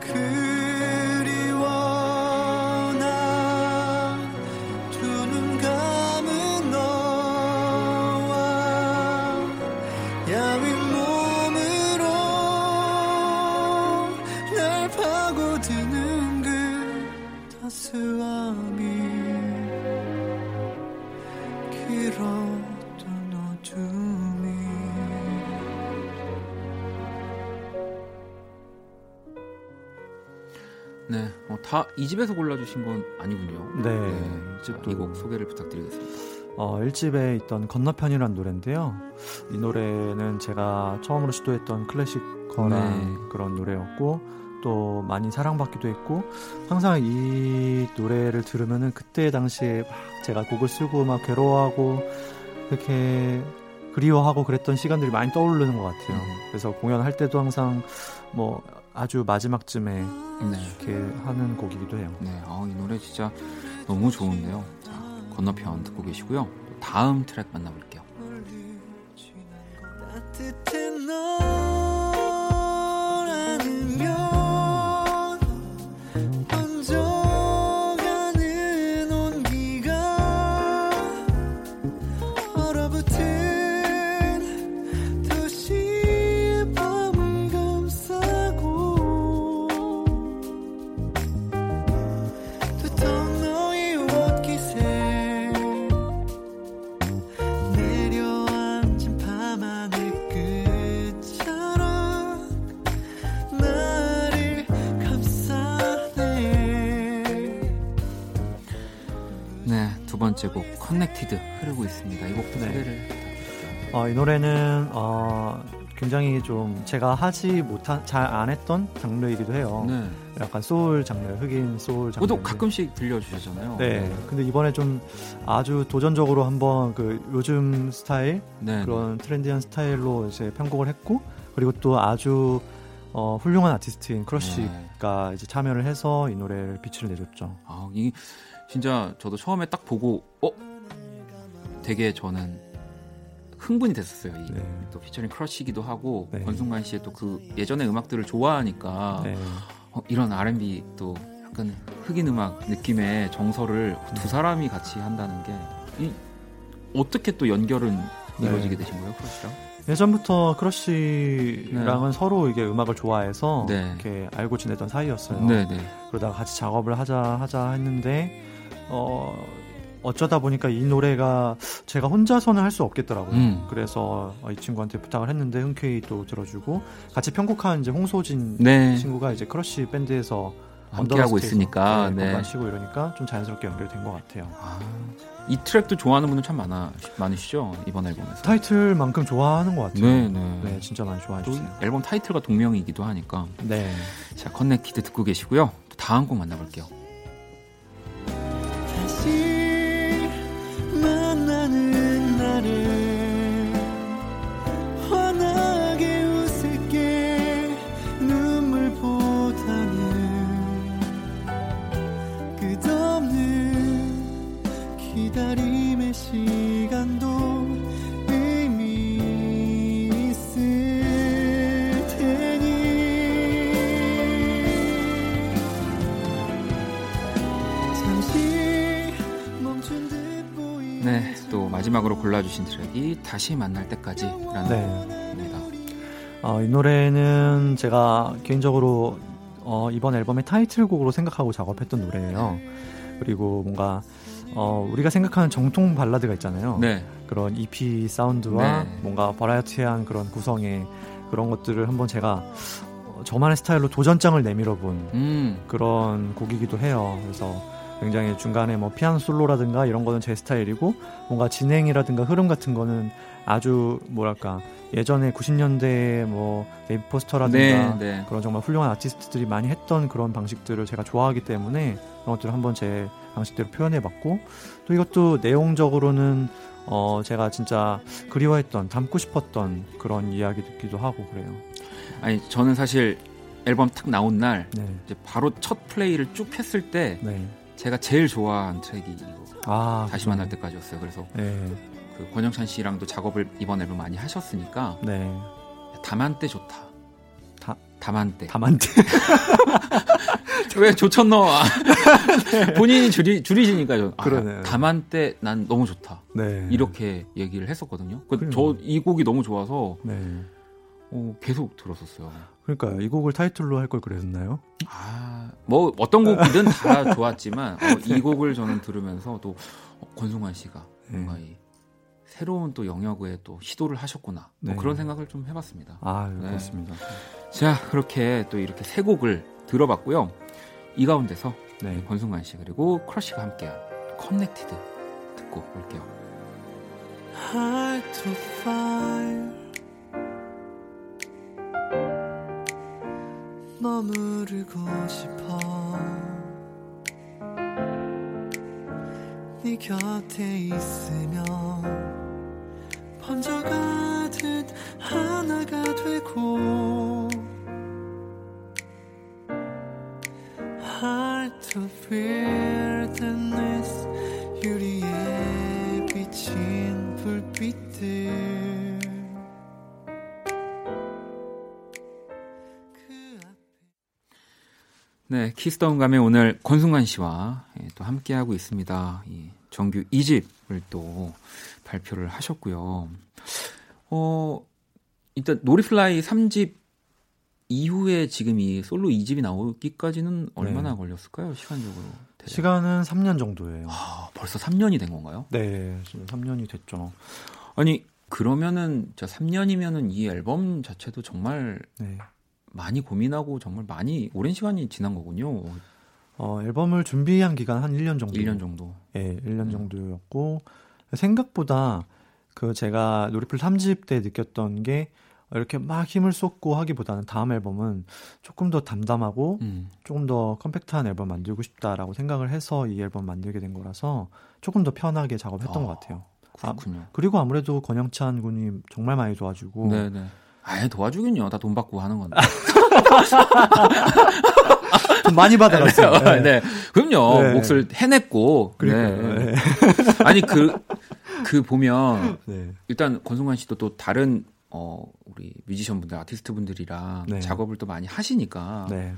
그리워 나두눈 감은 너와 야윈 몸으로 날 파고드는 그 따스함이 네, 어, 다이 집에서 골라주신 건 아니군요. 네, 자, 이집도 이곡 소개를 부탁드리겠습니다. 어, 1집에 있던 건너편이란 노래인데요. 이 노래는 제가 처음으로 시도했던 클래식컬한 네. 그런 노래였고 또 많이 사랑받기도 했고 항상 이 노래를 들으면은 그때 당시에 막 제가 곡을 쓰고 막 괴로워하고 이렇게 그리워하고 그랬던 시간들이 많이 떠오르는 것 같아요. 음. 그래서 공연할 때도 항상 뭐 아주 마지막쯤에 네, 이렇게 하는 곡이기도 해요. 네, 어, 이 노래 진짜 너무 좋은데요. 자, 건너편 듣고 계시고요. 또 다음 트랙 만나볼게요. 따뜻한 너 번째 곡 Connected 흐르고 있습니다. 이 곡도 네. 소개를. 어, 이 노래는 어, 굉장히 좀 제가 하지 못한 잘 안 했던 장르이기도 해요. 네. 약간 소울 장르, 흑인 소울 장르. 그것도 가끔씩 들려주셨잖아요. 네. 근데 이번에 좀 아주 도전적으로 한번 그 요즘 스타일 네. 그런 트렌디한 스타일로 이제 편곡을 했고 그리고 또 아주 어, 훌륭한 아티스트인 크러쉬가 이제 참여를 해서 이 노래를 빛을 내줬죠. 아, 이 진짜 저도 처음에 딱 보고 어 되게 저는 흥분이 됐었어요. 이, 네. 또 피처링 크러쉬기도 하고 네. 권순관 씨의 또 그 예전의 음악들을 좋아하니까 네. 어, 이런 R&B 또 약간 흑인 음악 느낌의 정서를 두 사람이 같이 한다는 게 이, 어떻게 또 연결은 네. 이루어지게 되신 거예요, 크러쉬랑? 예전부터 크러쉬랑은 서로 이게 음악을 좋아해서 네. 이렇게 알고 지내던 사이였어요. 네, 네. 그러다가 같이 작업을 하자 하자 했는데 어 어쩌다 보니까 이 노래가 제가 혼자서는 할 수 없겠더라고요. 음. 그래서 이 친구한테 부탁을 했는데 흔쾌히 또 들어주고 같이 편곡한 이제 홍소진 네. 친구가 이제 크러쉬 밴드에서 함께하고 있으니까, 네, 네. 치고 이러니까 좀 자연스럽게 연결된 것 같아요. 아, 이 트랙도 좋아하는 분은 참 많아 많으시죠 이번 앨범에서. 타이틀만큼 좋아하는 것 같아요. 네, 네. 네, 진짜 많이 좋아해 주세요. 앨범 타이틀과 동명이기도 하니까. 네. 자, 커넥티드 듣고 계시고요. 또 다음 곡 만나볼게요. 마지막으로 골라주신 트랙이 다시 만날 때까지라는 네. 곡입니다. 어, 이 노래는 제가 개인적으로 어, 이번 앨범의 타이틀곡으로 생각하고 작업했던 노래예요. 그리고 뭔가 어, 우리가 생각하는 정통 발라드가 있잖아요. 네, 그런 EP 사운드와 네. 뭔가 버라이어티한 그런 구성의 그런 것들을 한번 제가 어, 저만의 스타일로 도전장을 내밀어 본 음, 그런 곡이기도 해요. 그래서 굉장히 중간에 뭐 피아노 솔로라든가 이런 거는 제 스타일이고 뭔가 진행이라든가 흐름 같은 거는 아주 뭐랄까 예전에 90년대 뭐 David Foster라든가 네, 네. 그런 정말 훌륭한 아티스트들이 많이 했던 그런 방식들을 제가 좋아하기 때문에 그런 것들을 한번 제 방식대로 표현해봤고 또 이것도 내용적으로는 어 제가 진짜 그리워했던 담고 싶었던 그런 이야기들기도 하고 그래요. 아니 저는 사실 앨범 탁 나온 날 네, 이제 바로 첫 플레이를 쭉 했을 때 네. 제가 제일 좋아한 트랙이 이거 아 다시 만날 때까지였어요. 그래서 네, 그 권영찬 씨랑도 작업을 이번 앨범 많이 하셨으니까 네. 다만 때 좋다. 다- 다만 때. 다만테. 왜 조천 넣어? 본인이 줄이, 줄이시니까 저, 아, 그러네. 다만 때 난 너무 좋다. 네. 이렇게 얘기를 했었거든요. 그 그래요. 저이 곡이 너무 좋아서 네. 어, 계속 들었었어요. 그러니까 이 곡을 타이틀로 할 걸 그랬나요? 아, 뭐 어떤 곡이든 다 좋았지만 어, 이 곡을 저는 들으면서 또 어, 권순관 씨가 뭔가 네. 이 새로운 또 영역에 또 시도를 하셨구나. 뭐 네. 그런 생각을 좀 해봤습니다. 아, 네. 그렇습니다. 자, 그렇게 또 이렇게 세 곡을 들어봤고요. 이 가운데서 네. 권순관 씨 그리고 크러쉬가 함께한 Connected 듣고 올게요. 머무르고 싶어. 네 곁에 있으면 번져가듯 하나가 되고 Hard to feel the ness 유리에 비친 불빛들 네, 키스 더 음감에 오늘 권순관 씨와 예, 또 함께하고 있습니다. 이 정규 2집을 또 발표를 하셨고요. 어, 일단 노리플라이 3집 이후에 지금 이 솔로 2집이 나오기까지는 얼마나 네. 걸렸을까요? 시간적으로. 대략? 시간은 3년 정도예요. 아, 벌써 3년이 된 건가요? 네, 지금 3년이 됐죠. 아니, 그러면은 저 3년이면은 이 앨범 자체도 정말 네. 많이 고민하고 정말 많이 오랜 시간이 지난 거군요. 어, 앨범을 준비한 기간 한 1년 정도. 1년 정도. 예, 1년 음. 정도였고 생각보다 그 제가 노리플 3집 때 느꼈던 게 이렇게 막 힘을 쏟고 하기보다는 다음 앨범은 조금 더 담담하고 음. 조금 더 컴팩트한 앨범 만들고 싶다라고 생각을 해서 이 앨범 만들게 된 거라서 조금 더 편하게 작업했던 아, 것 같아요. 그렇군요. 그리고 아무래도 권영찬 군이 정말 많이 도와주고 네네. 아예 도와주긴요. 다 돈 받고 하는 건데. 돈 많이 받아갔어요. 네. 네. 그럼요. 네. 몫을 해냈고. 네. 네. 아니 그, 그 보면 네. 일단 권순관 씨도 또 다른 어 우리 뮤지션 분들, 아티스트 분들이랑 네. 작업을 또 많이 하시니까 네.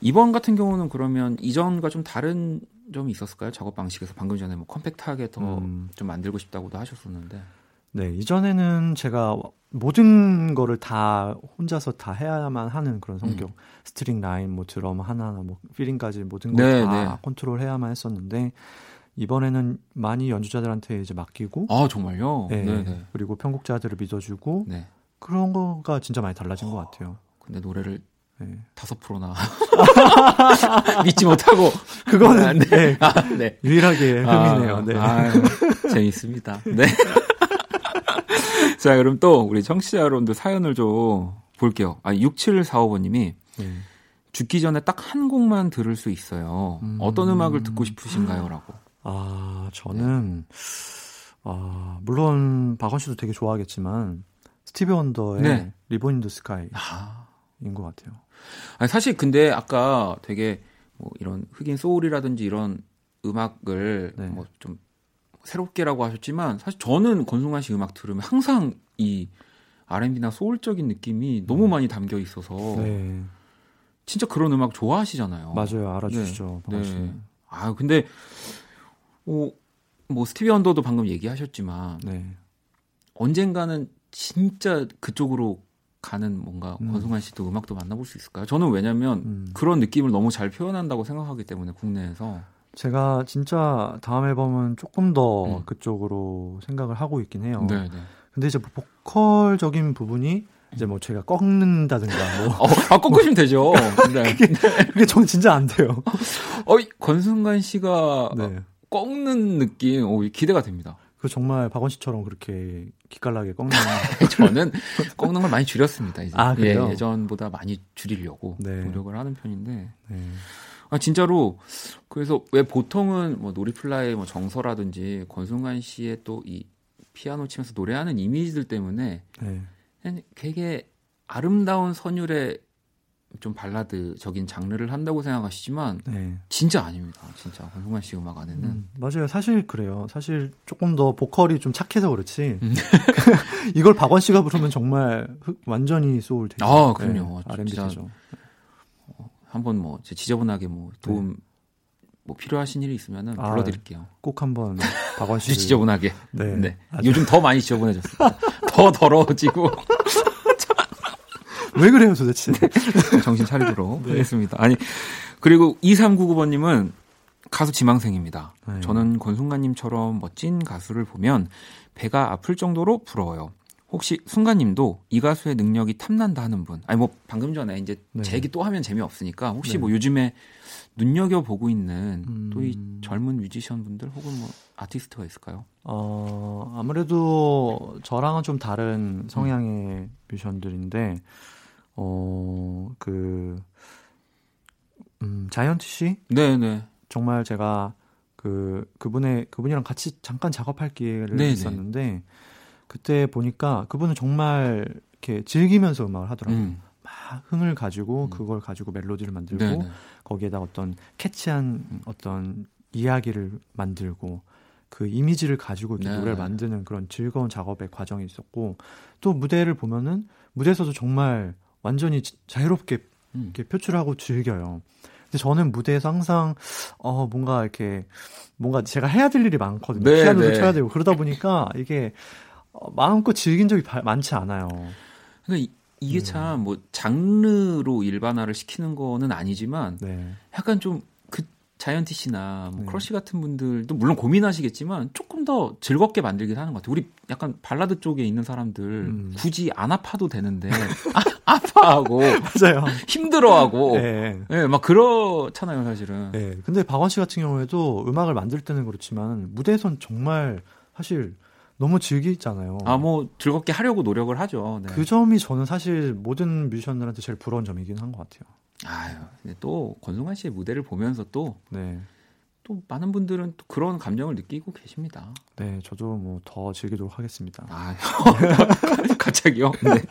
이번 같은 경우는 그러면 이전과 좀 다른 점이 있었을까요? 작업 방식에서 방금 전에 뭐 컴팩트하게 더좀 음. 만들고 싶다고도 하셨었는데. 네, 이전에는 제가 모든 거를 다 혼자서 다 해야만 하는 그런 성격. 음. 스트링 라인, 뭐 드럼 하나하나, 뭐 fill-in까지 모든 걸 네, 다 네. 컨트롤 해야만 했었는데 이번에는 많이 연주자들한테 이제 맡기고, 아 정말요? 네, 네네. 그리고 편곡자들을 믿어주고 네. 그런 거가 진짜 많이 달라진 것 같아요. 근데 노래를 네. 다섯 프로나 믿지 못하고 그거는 아, 네. 네, 아, 네. 유일하게 흠이네요. 아, 네. 아유, 재밌습니다. 네. 자, 그럼 또 우리 청취자 여러분들 사연을 좀 볼게요. 아, 6745번님이 네. 죽기 전에 딱 한 곡만 들을 수 있어요. 음. 어떤 음악을 듣고 싶으신가요? 라고. 아, 저는, 아, 물론 박원 씨도 되게 좋아하겠지만, 스티비 원더의 네. Ribbon in the Sky인 아, 것 같아요. 아니, 사실 근데 아까 되게 뭐 이런 흑인 소울이라든지 이런 음악을 네. 뭐좀 새롭게라고 하셨지만 사실 저는 권순관 씨 음악 들으면 항상 이 R&B나 소울적인 느낌이 너무 많이 담겨 있어서 네. 진짜 그런 음악 좋아하시잖아요. 맞아요. 알아주시죠. 씨. 네. 아 근데 어, 뭐 스티비 언더도 방금 얘기하셨지만 네. 언젠가는 진짜 그쪽으로 가는 뭔가 음. 권순관 씨도 음악도 만나볼 수 있을까요? 저는 왜냐면 음. 그런 느낌을 너무 잘 표현한다고 생각하기 때문에 국내에서 제가 진짜 다음 앨범은 조금 더 음. 그쪽으로 생각을 하고 있긴 해요. 네, 네. 근데 이제 보컬적인 부분이 이제 뭐 제가 꺾는다든가 뭐 어, 아 꺾으시면 되죠. 네. 그게 저는 진짜 안 돼요. 어, 이 권순관 씨가 네. 꺾는 느낌, 오, 기대가 됩니다. 그 정말 박원 씨처럼 그렇게 기깔나게 꺾는 저는 꺾는 걸 많이 줄였습니다. 이제 아, 그래요? 예, 예전보다 많이 줄이려고 네. 노력을 하는 편인데 네. 아 진짜로 그래서 왜 보통은 뭐 놀이플라의 뭐 정서라든지 권순관 씨의 또 이 피아노 치면서 노래하는 이미지들 때문에 네. 되게 아름다운 선율의 좀 발라드적인 장르를 한다고 생각하시지만 네. 진짜 아닙니다. 진짜 권순관 씨 음악 안에는 음, 맞아요. 사실 그래요. 사실 조금 더 보컬이 좀 착해서 그렇지. 음. 이걸 박원 씨가 부르면 정말 흑- 완전히 소울 되죠. 아, 그럼요. R&B 진짜 되죠. 한번 뭐제 지저분하게 뭐 도움 뭐 필요하신 일이 있으면은 아, 불러드릴게요. 꼭 한번 박원 아주 씨 지저분하게. 네. 네. 아주- 요즘 더 많이 지저분해졌습니다. 더 더러워지고 왜 그래요, 도대체? 정신 차리도록 네. 하겠습니다. 아니 그리고 2399번님은 가수 지망생입니다. 네. 저는 권순가님처럼 멋진 가수를 보면 배가 아플 정도로 부러워요. 혹시 순가님도 이 가수의 능력이 탐난다 하는 분? 아니 뭐 방금 전에 이제 네. 제 얘기 또 하면 재미없으니까 혹시 네. 뭐 요즘에 눈여겨 보고 있는 음. 또이 젊은 뮤지션 분들 혹은 뭐 아티스트가 있을까요? 어, 아무래도 저랑은 좀 다른 성향의 뮤지션들인데, 어, 그, 음, 자이언트 씨? 네네. 정말 제가 그, 그분의, 그분이랑 같이 잠깐 작업할 기회를 네네. 있었는데, 그때 보니까 그분은 정말 이렇게 즐기면서 음악을 하더라고요. 음. 막 흥을 가지고 음. 그걸 가지고 멜로디를 만들고 네네. 거기에다 어떤 캐치한 어떤 이야기를 만들고 그 이미지를 가지고 이렇게 네. 노래를 만드는 그런 즐거운 작업의 과정이 있었고 또 무대를 보면은 무대에서도 정말 완전히 지- 자유롭게 음. 이렇게 표출하고 즐겨요. 근데 저는 무대에서 항상 어 뭔가 이렇게 뭔가 제가 해야 될 일이 많거든요. 네, 피아노도 네. 쳐야 되고 그러다 보니까 이게 어, 마음껏 즐긴 적이 바- 많지 않아요. 이- 이게 음. 참뭐 장르로 일반화를 시키는 거는 아니지만 네. 약간 좀 그 자이언티 씨나 뭐 네. 크러쉬 같은 분들도 물론 고민하시겠지만 조금 더 즐겁게 만들긴 하는 것 같아요. 우리 약간 발라드 쪽에 있는 사람들 음. 굳이 안 아파도 되는데 아, 파하고 맞아요. 힘들어하고 네. 예, 막 그렇잖아요, 사실은. 네. 근데 박원 씨 같은 경우에도 음악을 만들 때는 그렇지만 무대에선 정말 사실 너무 즐기잖아요. 아, 뭐 즐겁게 하려고 노력을 하죠. 네. 그 점이 저는 사실 모든 뮤지션들한테 제일 부러운 점이긴 한 것 같아요. 아유, 또 권승환 씨의 무대를 보면서 또또 네, 많은 분들은 또 그런 감정을 느끼고 계십니다. 네, 저도 뭐 더 즐기도록 하겠습니다. 아, 갑자기요? 네.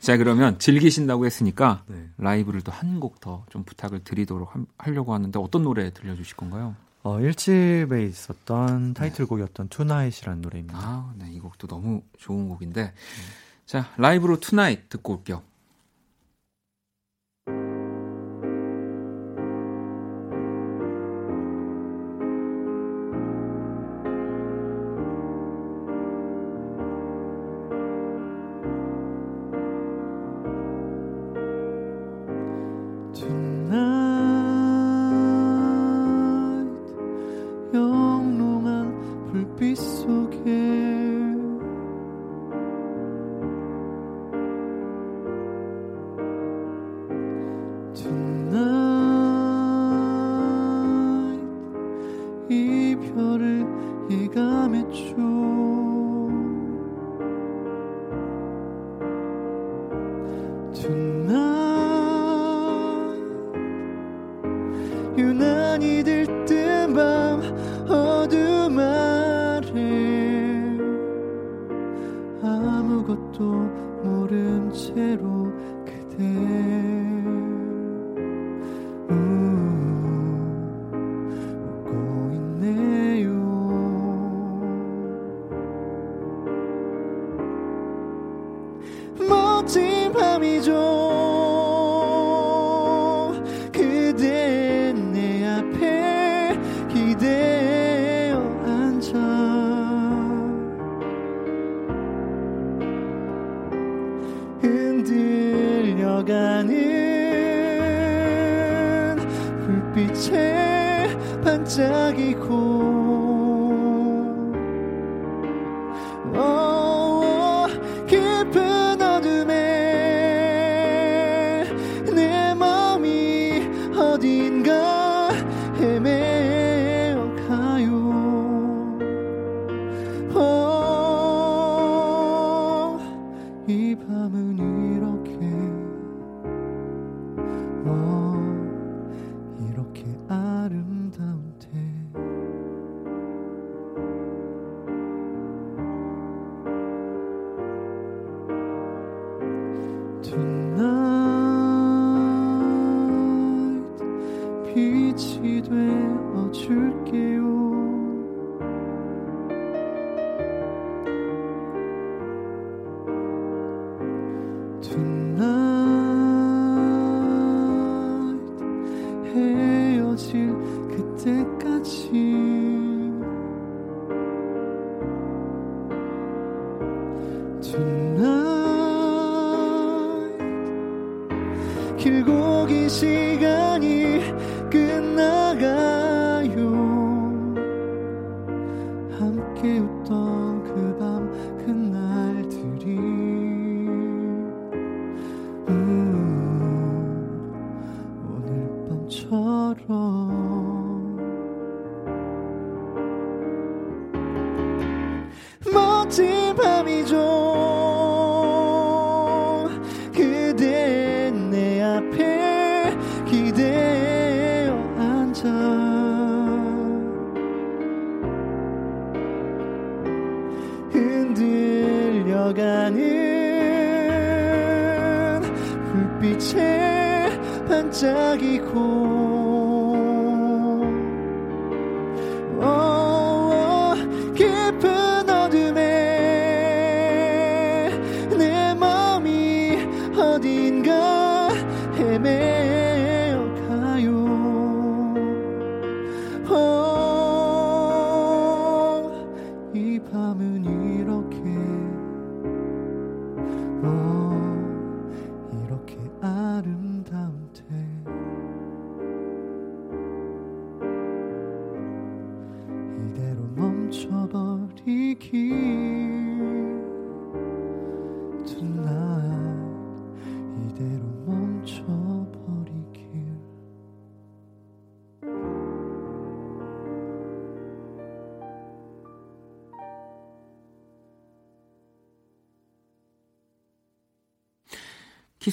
자, 그러면 즐기신다고 했으니까 네. 라이브를 또 한 곡 더 좀 부탁을 드리도록 함- 하려고 하는데 어떤 노래 들려주실 건가요? 어, 1집에 있었던 타이틀곡이었던 Tonight이라는 노래입니다. 아, 네, 이 곡도 너무 좋은 곡인데. 자, 라이브로 Tonight 듣고 올게요. 밤이죠. 그대 내 앞에 기대어 앉아. 흔들려가는 불빛에 반짝이고 흔들려가는 불빛에 반짝이고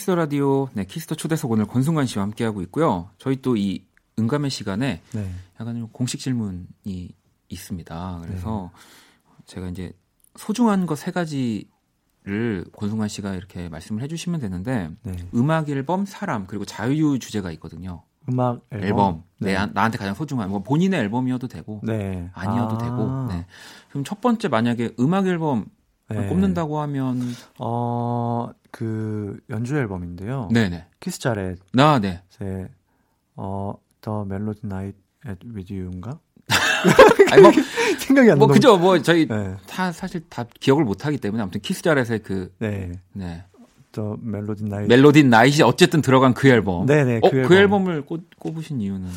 키스 라디오, 네, 키스 더 초대석 오늘 권순관 씨와 함께하고 있고요. 저희 또 이 음감의 시간에 네. 약간 좀 공식 질문이 있습니다. 그래서 제가 이제 소중한 것 세 가지를 권순관 씨가 이렇게 말씀을 해주시면 되는데 네. 음악 앨범, 사람 그리고 자유 주제가 있거든요. 음악 앨범, 앨범. 내, 나한테 가장 소중한 뭐 본인의 앨범이어도 되고 네. 아니어도 아. 되고. 네. 그럼 첫 번째 만약에 음악 앨범 네. 꼽는다고 하면 어, 그 연주 앨범인데요. 네네. 키스 자렛의 나 네. 어, The Melody Night at With You인가? 아니 뭐, 생각이 안 나. 뭐 그죠. 뭐 저희 네. 다 사실 다 기억을 못 하기 때문에 아무튼 키스 자렛의 그 네. 네. The Melody Night. Melody Night이 어쨌든 들어간 그 앨범. 네네, 어, 그 그, 앨범. 앨범을 꼽, 꼽으신 이유는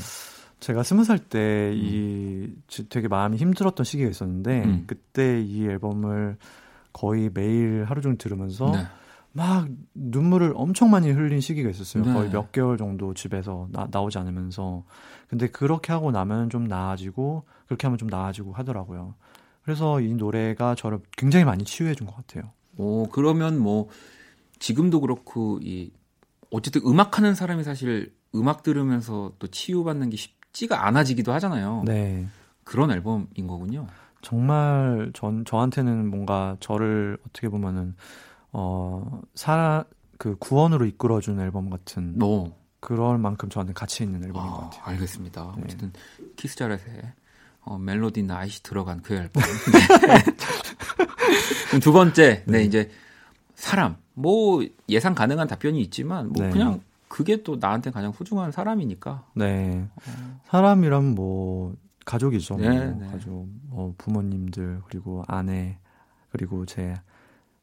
제가 스무 살때 음. 이 되게 마음이 힘들었던 시기가 있었는데 음. 그때 이 앨범을 거의 매일 하루 종일 들으면서 네. 막 눈물을 엄청 많이 흘린 시기가 있었어요. 네. 거의 몇 개월 정도 집에서 나, 나오지 않으면서. 근데 그렇게 하고 나면 좀 나아지고 그렇게 하면 좀 나아지고 하더라고요. 그래서 이 노래가 저를 굉장히 많이 치유해 준 것 같아요. 오, 그러면 뭐 지금도 그렇고 이 어쨌든 음악하는 사람이 사실 음악 들으면서 또 치유받는 게 쉽지가 않아지기도 하잖아요. 네. 그런 앨범인 거군요. 정말 전 저한테는 뭔가 저를 어떻게 보면은 어 살아 그 구원으로 이끌어준 앨범 같은 오. 그럴 만큼 저한테 가치 있는 앨범인 것 아, 같아요. 알겠습니다. 네. 어쨌든 키스 자렛에 어, Melody Night이 들어간 그 앨범. 네. 두 번째, 네. 네. 이제 사람. 뭐 예상 가능한 답변이 있지만 뭐 네. 그냥 그게 또 나한테 가장 소중한 사람이니까. 네. 사람이란 뭐 가족이죠. 뭐. 네, 네. 가족, 어, 부모님들 그리고 아내 그리고 제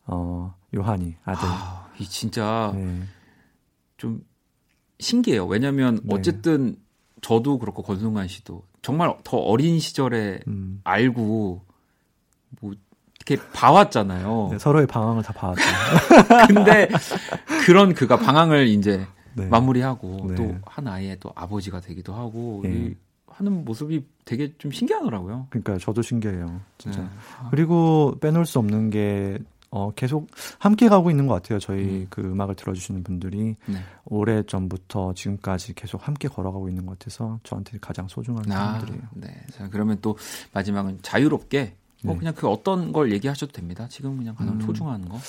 어, 요한이 아들. 아, 이 진짜 네. 좀 신기해요. 왜냐면 네. 어쨌든 저도 그렇고 권순관 씨도 정말 더 어린 시절에 음. 알고 뭐 이렇게 봐왔잖아요. 네, 서로의 방황을 다 봐왔죠. 근데 그런 그가 방황을 이제 네. 마무리하고 네. 또한 아이의 또 아버지가 되기도 하고 예. 이 하는 모습이 되게 좀 신기하더라고요. 그러니까 저도 신기해요. 진짜. 네. 그리고 빼놓을 수 없는 게 어, 계속 함께 가고 있는 것 같아요. 저희 음. 그 음악을 들어주시는 분들이 네. 오래 전부터 지금까지 계속 함께 걸어가고 있는 것 같아서 저한테 가장 소중한 아, 사람들이에요. 네. 자, 그러면 또 마지막은 자유롭게 뭐 네. 그냥 그 어떤 걸 얘기하셔도 됩니다. 지금 그냥 가장 음. 소중한 거.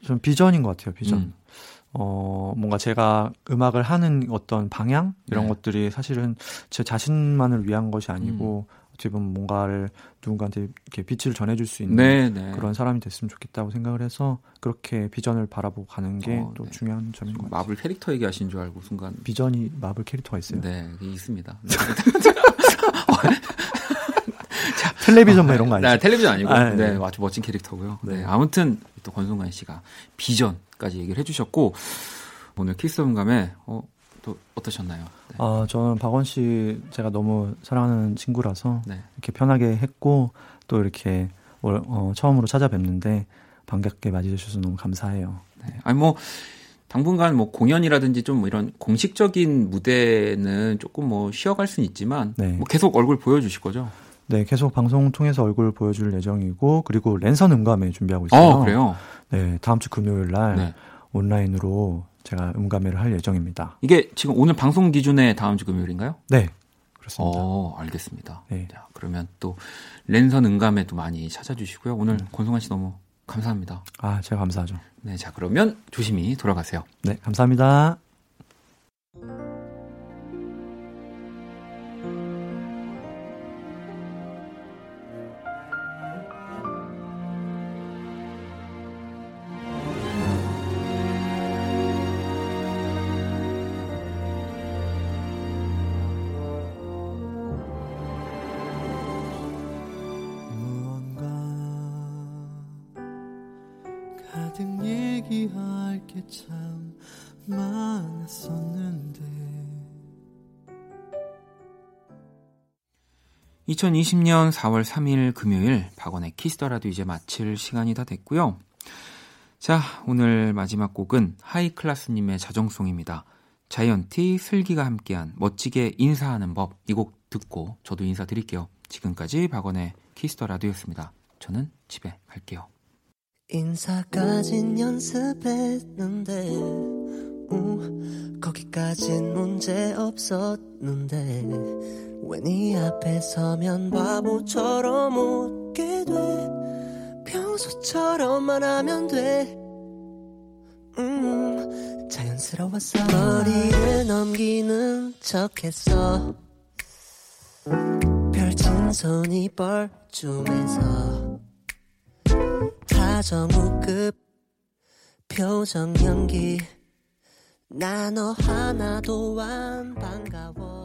좀 비전인 것 같아요. 비전. 음. 어, 뭔가 제가 음악을 하는 어떤 방향 이런 네. 것들이 사실은 제 자신만을 위한 것이 아니고 음. 어떻게 보면 뭔가를 누군가한테 이렇게 빛을 전해줄 수 있는 네, 네. 그런 사람이 됐으면 좋겠다고 생각을 해서 그렇게 비전을 바라보고 가는 게 어, 또 네. 중요한 점인 것 같아요. 마블 캐릭터 얘기하신 줄 알고 순간 비전이 마블 캐릭터가 있어요. 네, 있습니다. 텔레비전 뭐 이런 거 네, 아니죠? 텔레비전 아니고 아, 네, 네. 아주 멋진 캐릭터고요. 네. 네. 아무튼 또 권순관 씨가 비전까지 얘기를 해주셨고 오늘 키스 음감에 어, 또 어떠셨나요? 네. 아, 저는 박원 씨 제가 너무 사랑하는 친구라서 네. 이렇게 편하게 했고 또 이렇게 올- 어, 처음으로 찾아뵙는데 반갑게 맞이해주셔서 너무 감사해요. 네. 아니 뭐 당분간 뭐 공연이라든지 좀뭐 이런 공식적인 무대는 조금 뭐 쉬어갈 수는 있지만 네. 뭐 계속 얼굴 보여주실 거죠? 네, 계속 방송 통해서 얼굴 보여줄 예정이고 그리고 랜선 음감회 준비하고 있어요. 어 그래요. 네, 다음 주 금요일 날 네. 온라인으로 제가 음감회를 할 예정입니다. 이게 지금 오늘 방송 기준에 다음 주 금요일인가요? 네, 그렇습니다. 어 알겠습니다. 네. 자 그러면 또 랜선 음감에도 많이 찾아주시고요. 오늘 권송환 씨 너무 감사합니다. 아, 제가 감사하죠. 네, 자 그러면 조심히 돌아가세요. 네, 감사합니다. 2020년 4월 3일 금요일 박원의 키스더라도 이제 마칠 시간이 다 됐고요. 자, 오늘 마지막 곡은 하이클라스님의 자정송입니다. 자이언티 슬기가 함께한 멋지게 인사하는 법 이 곡 듣고 저도 인사드릴게요. 지금까지 박원의 키스더라도였습니다. 저는 집에 갈게요. 인사까진 연습했는데 우, 거기까진 문제 없었는데 왜네 앞에 서면 바보처럼 웃게 돼? 평소처럼만 하면 돼. 음, 자연스러웠어 머리를 넘기는 척했어. 펼친 손이 뻘쭘해서 하정우급 표정 연기 나 너 하나도 안 반가워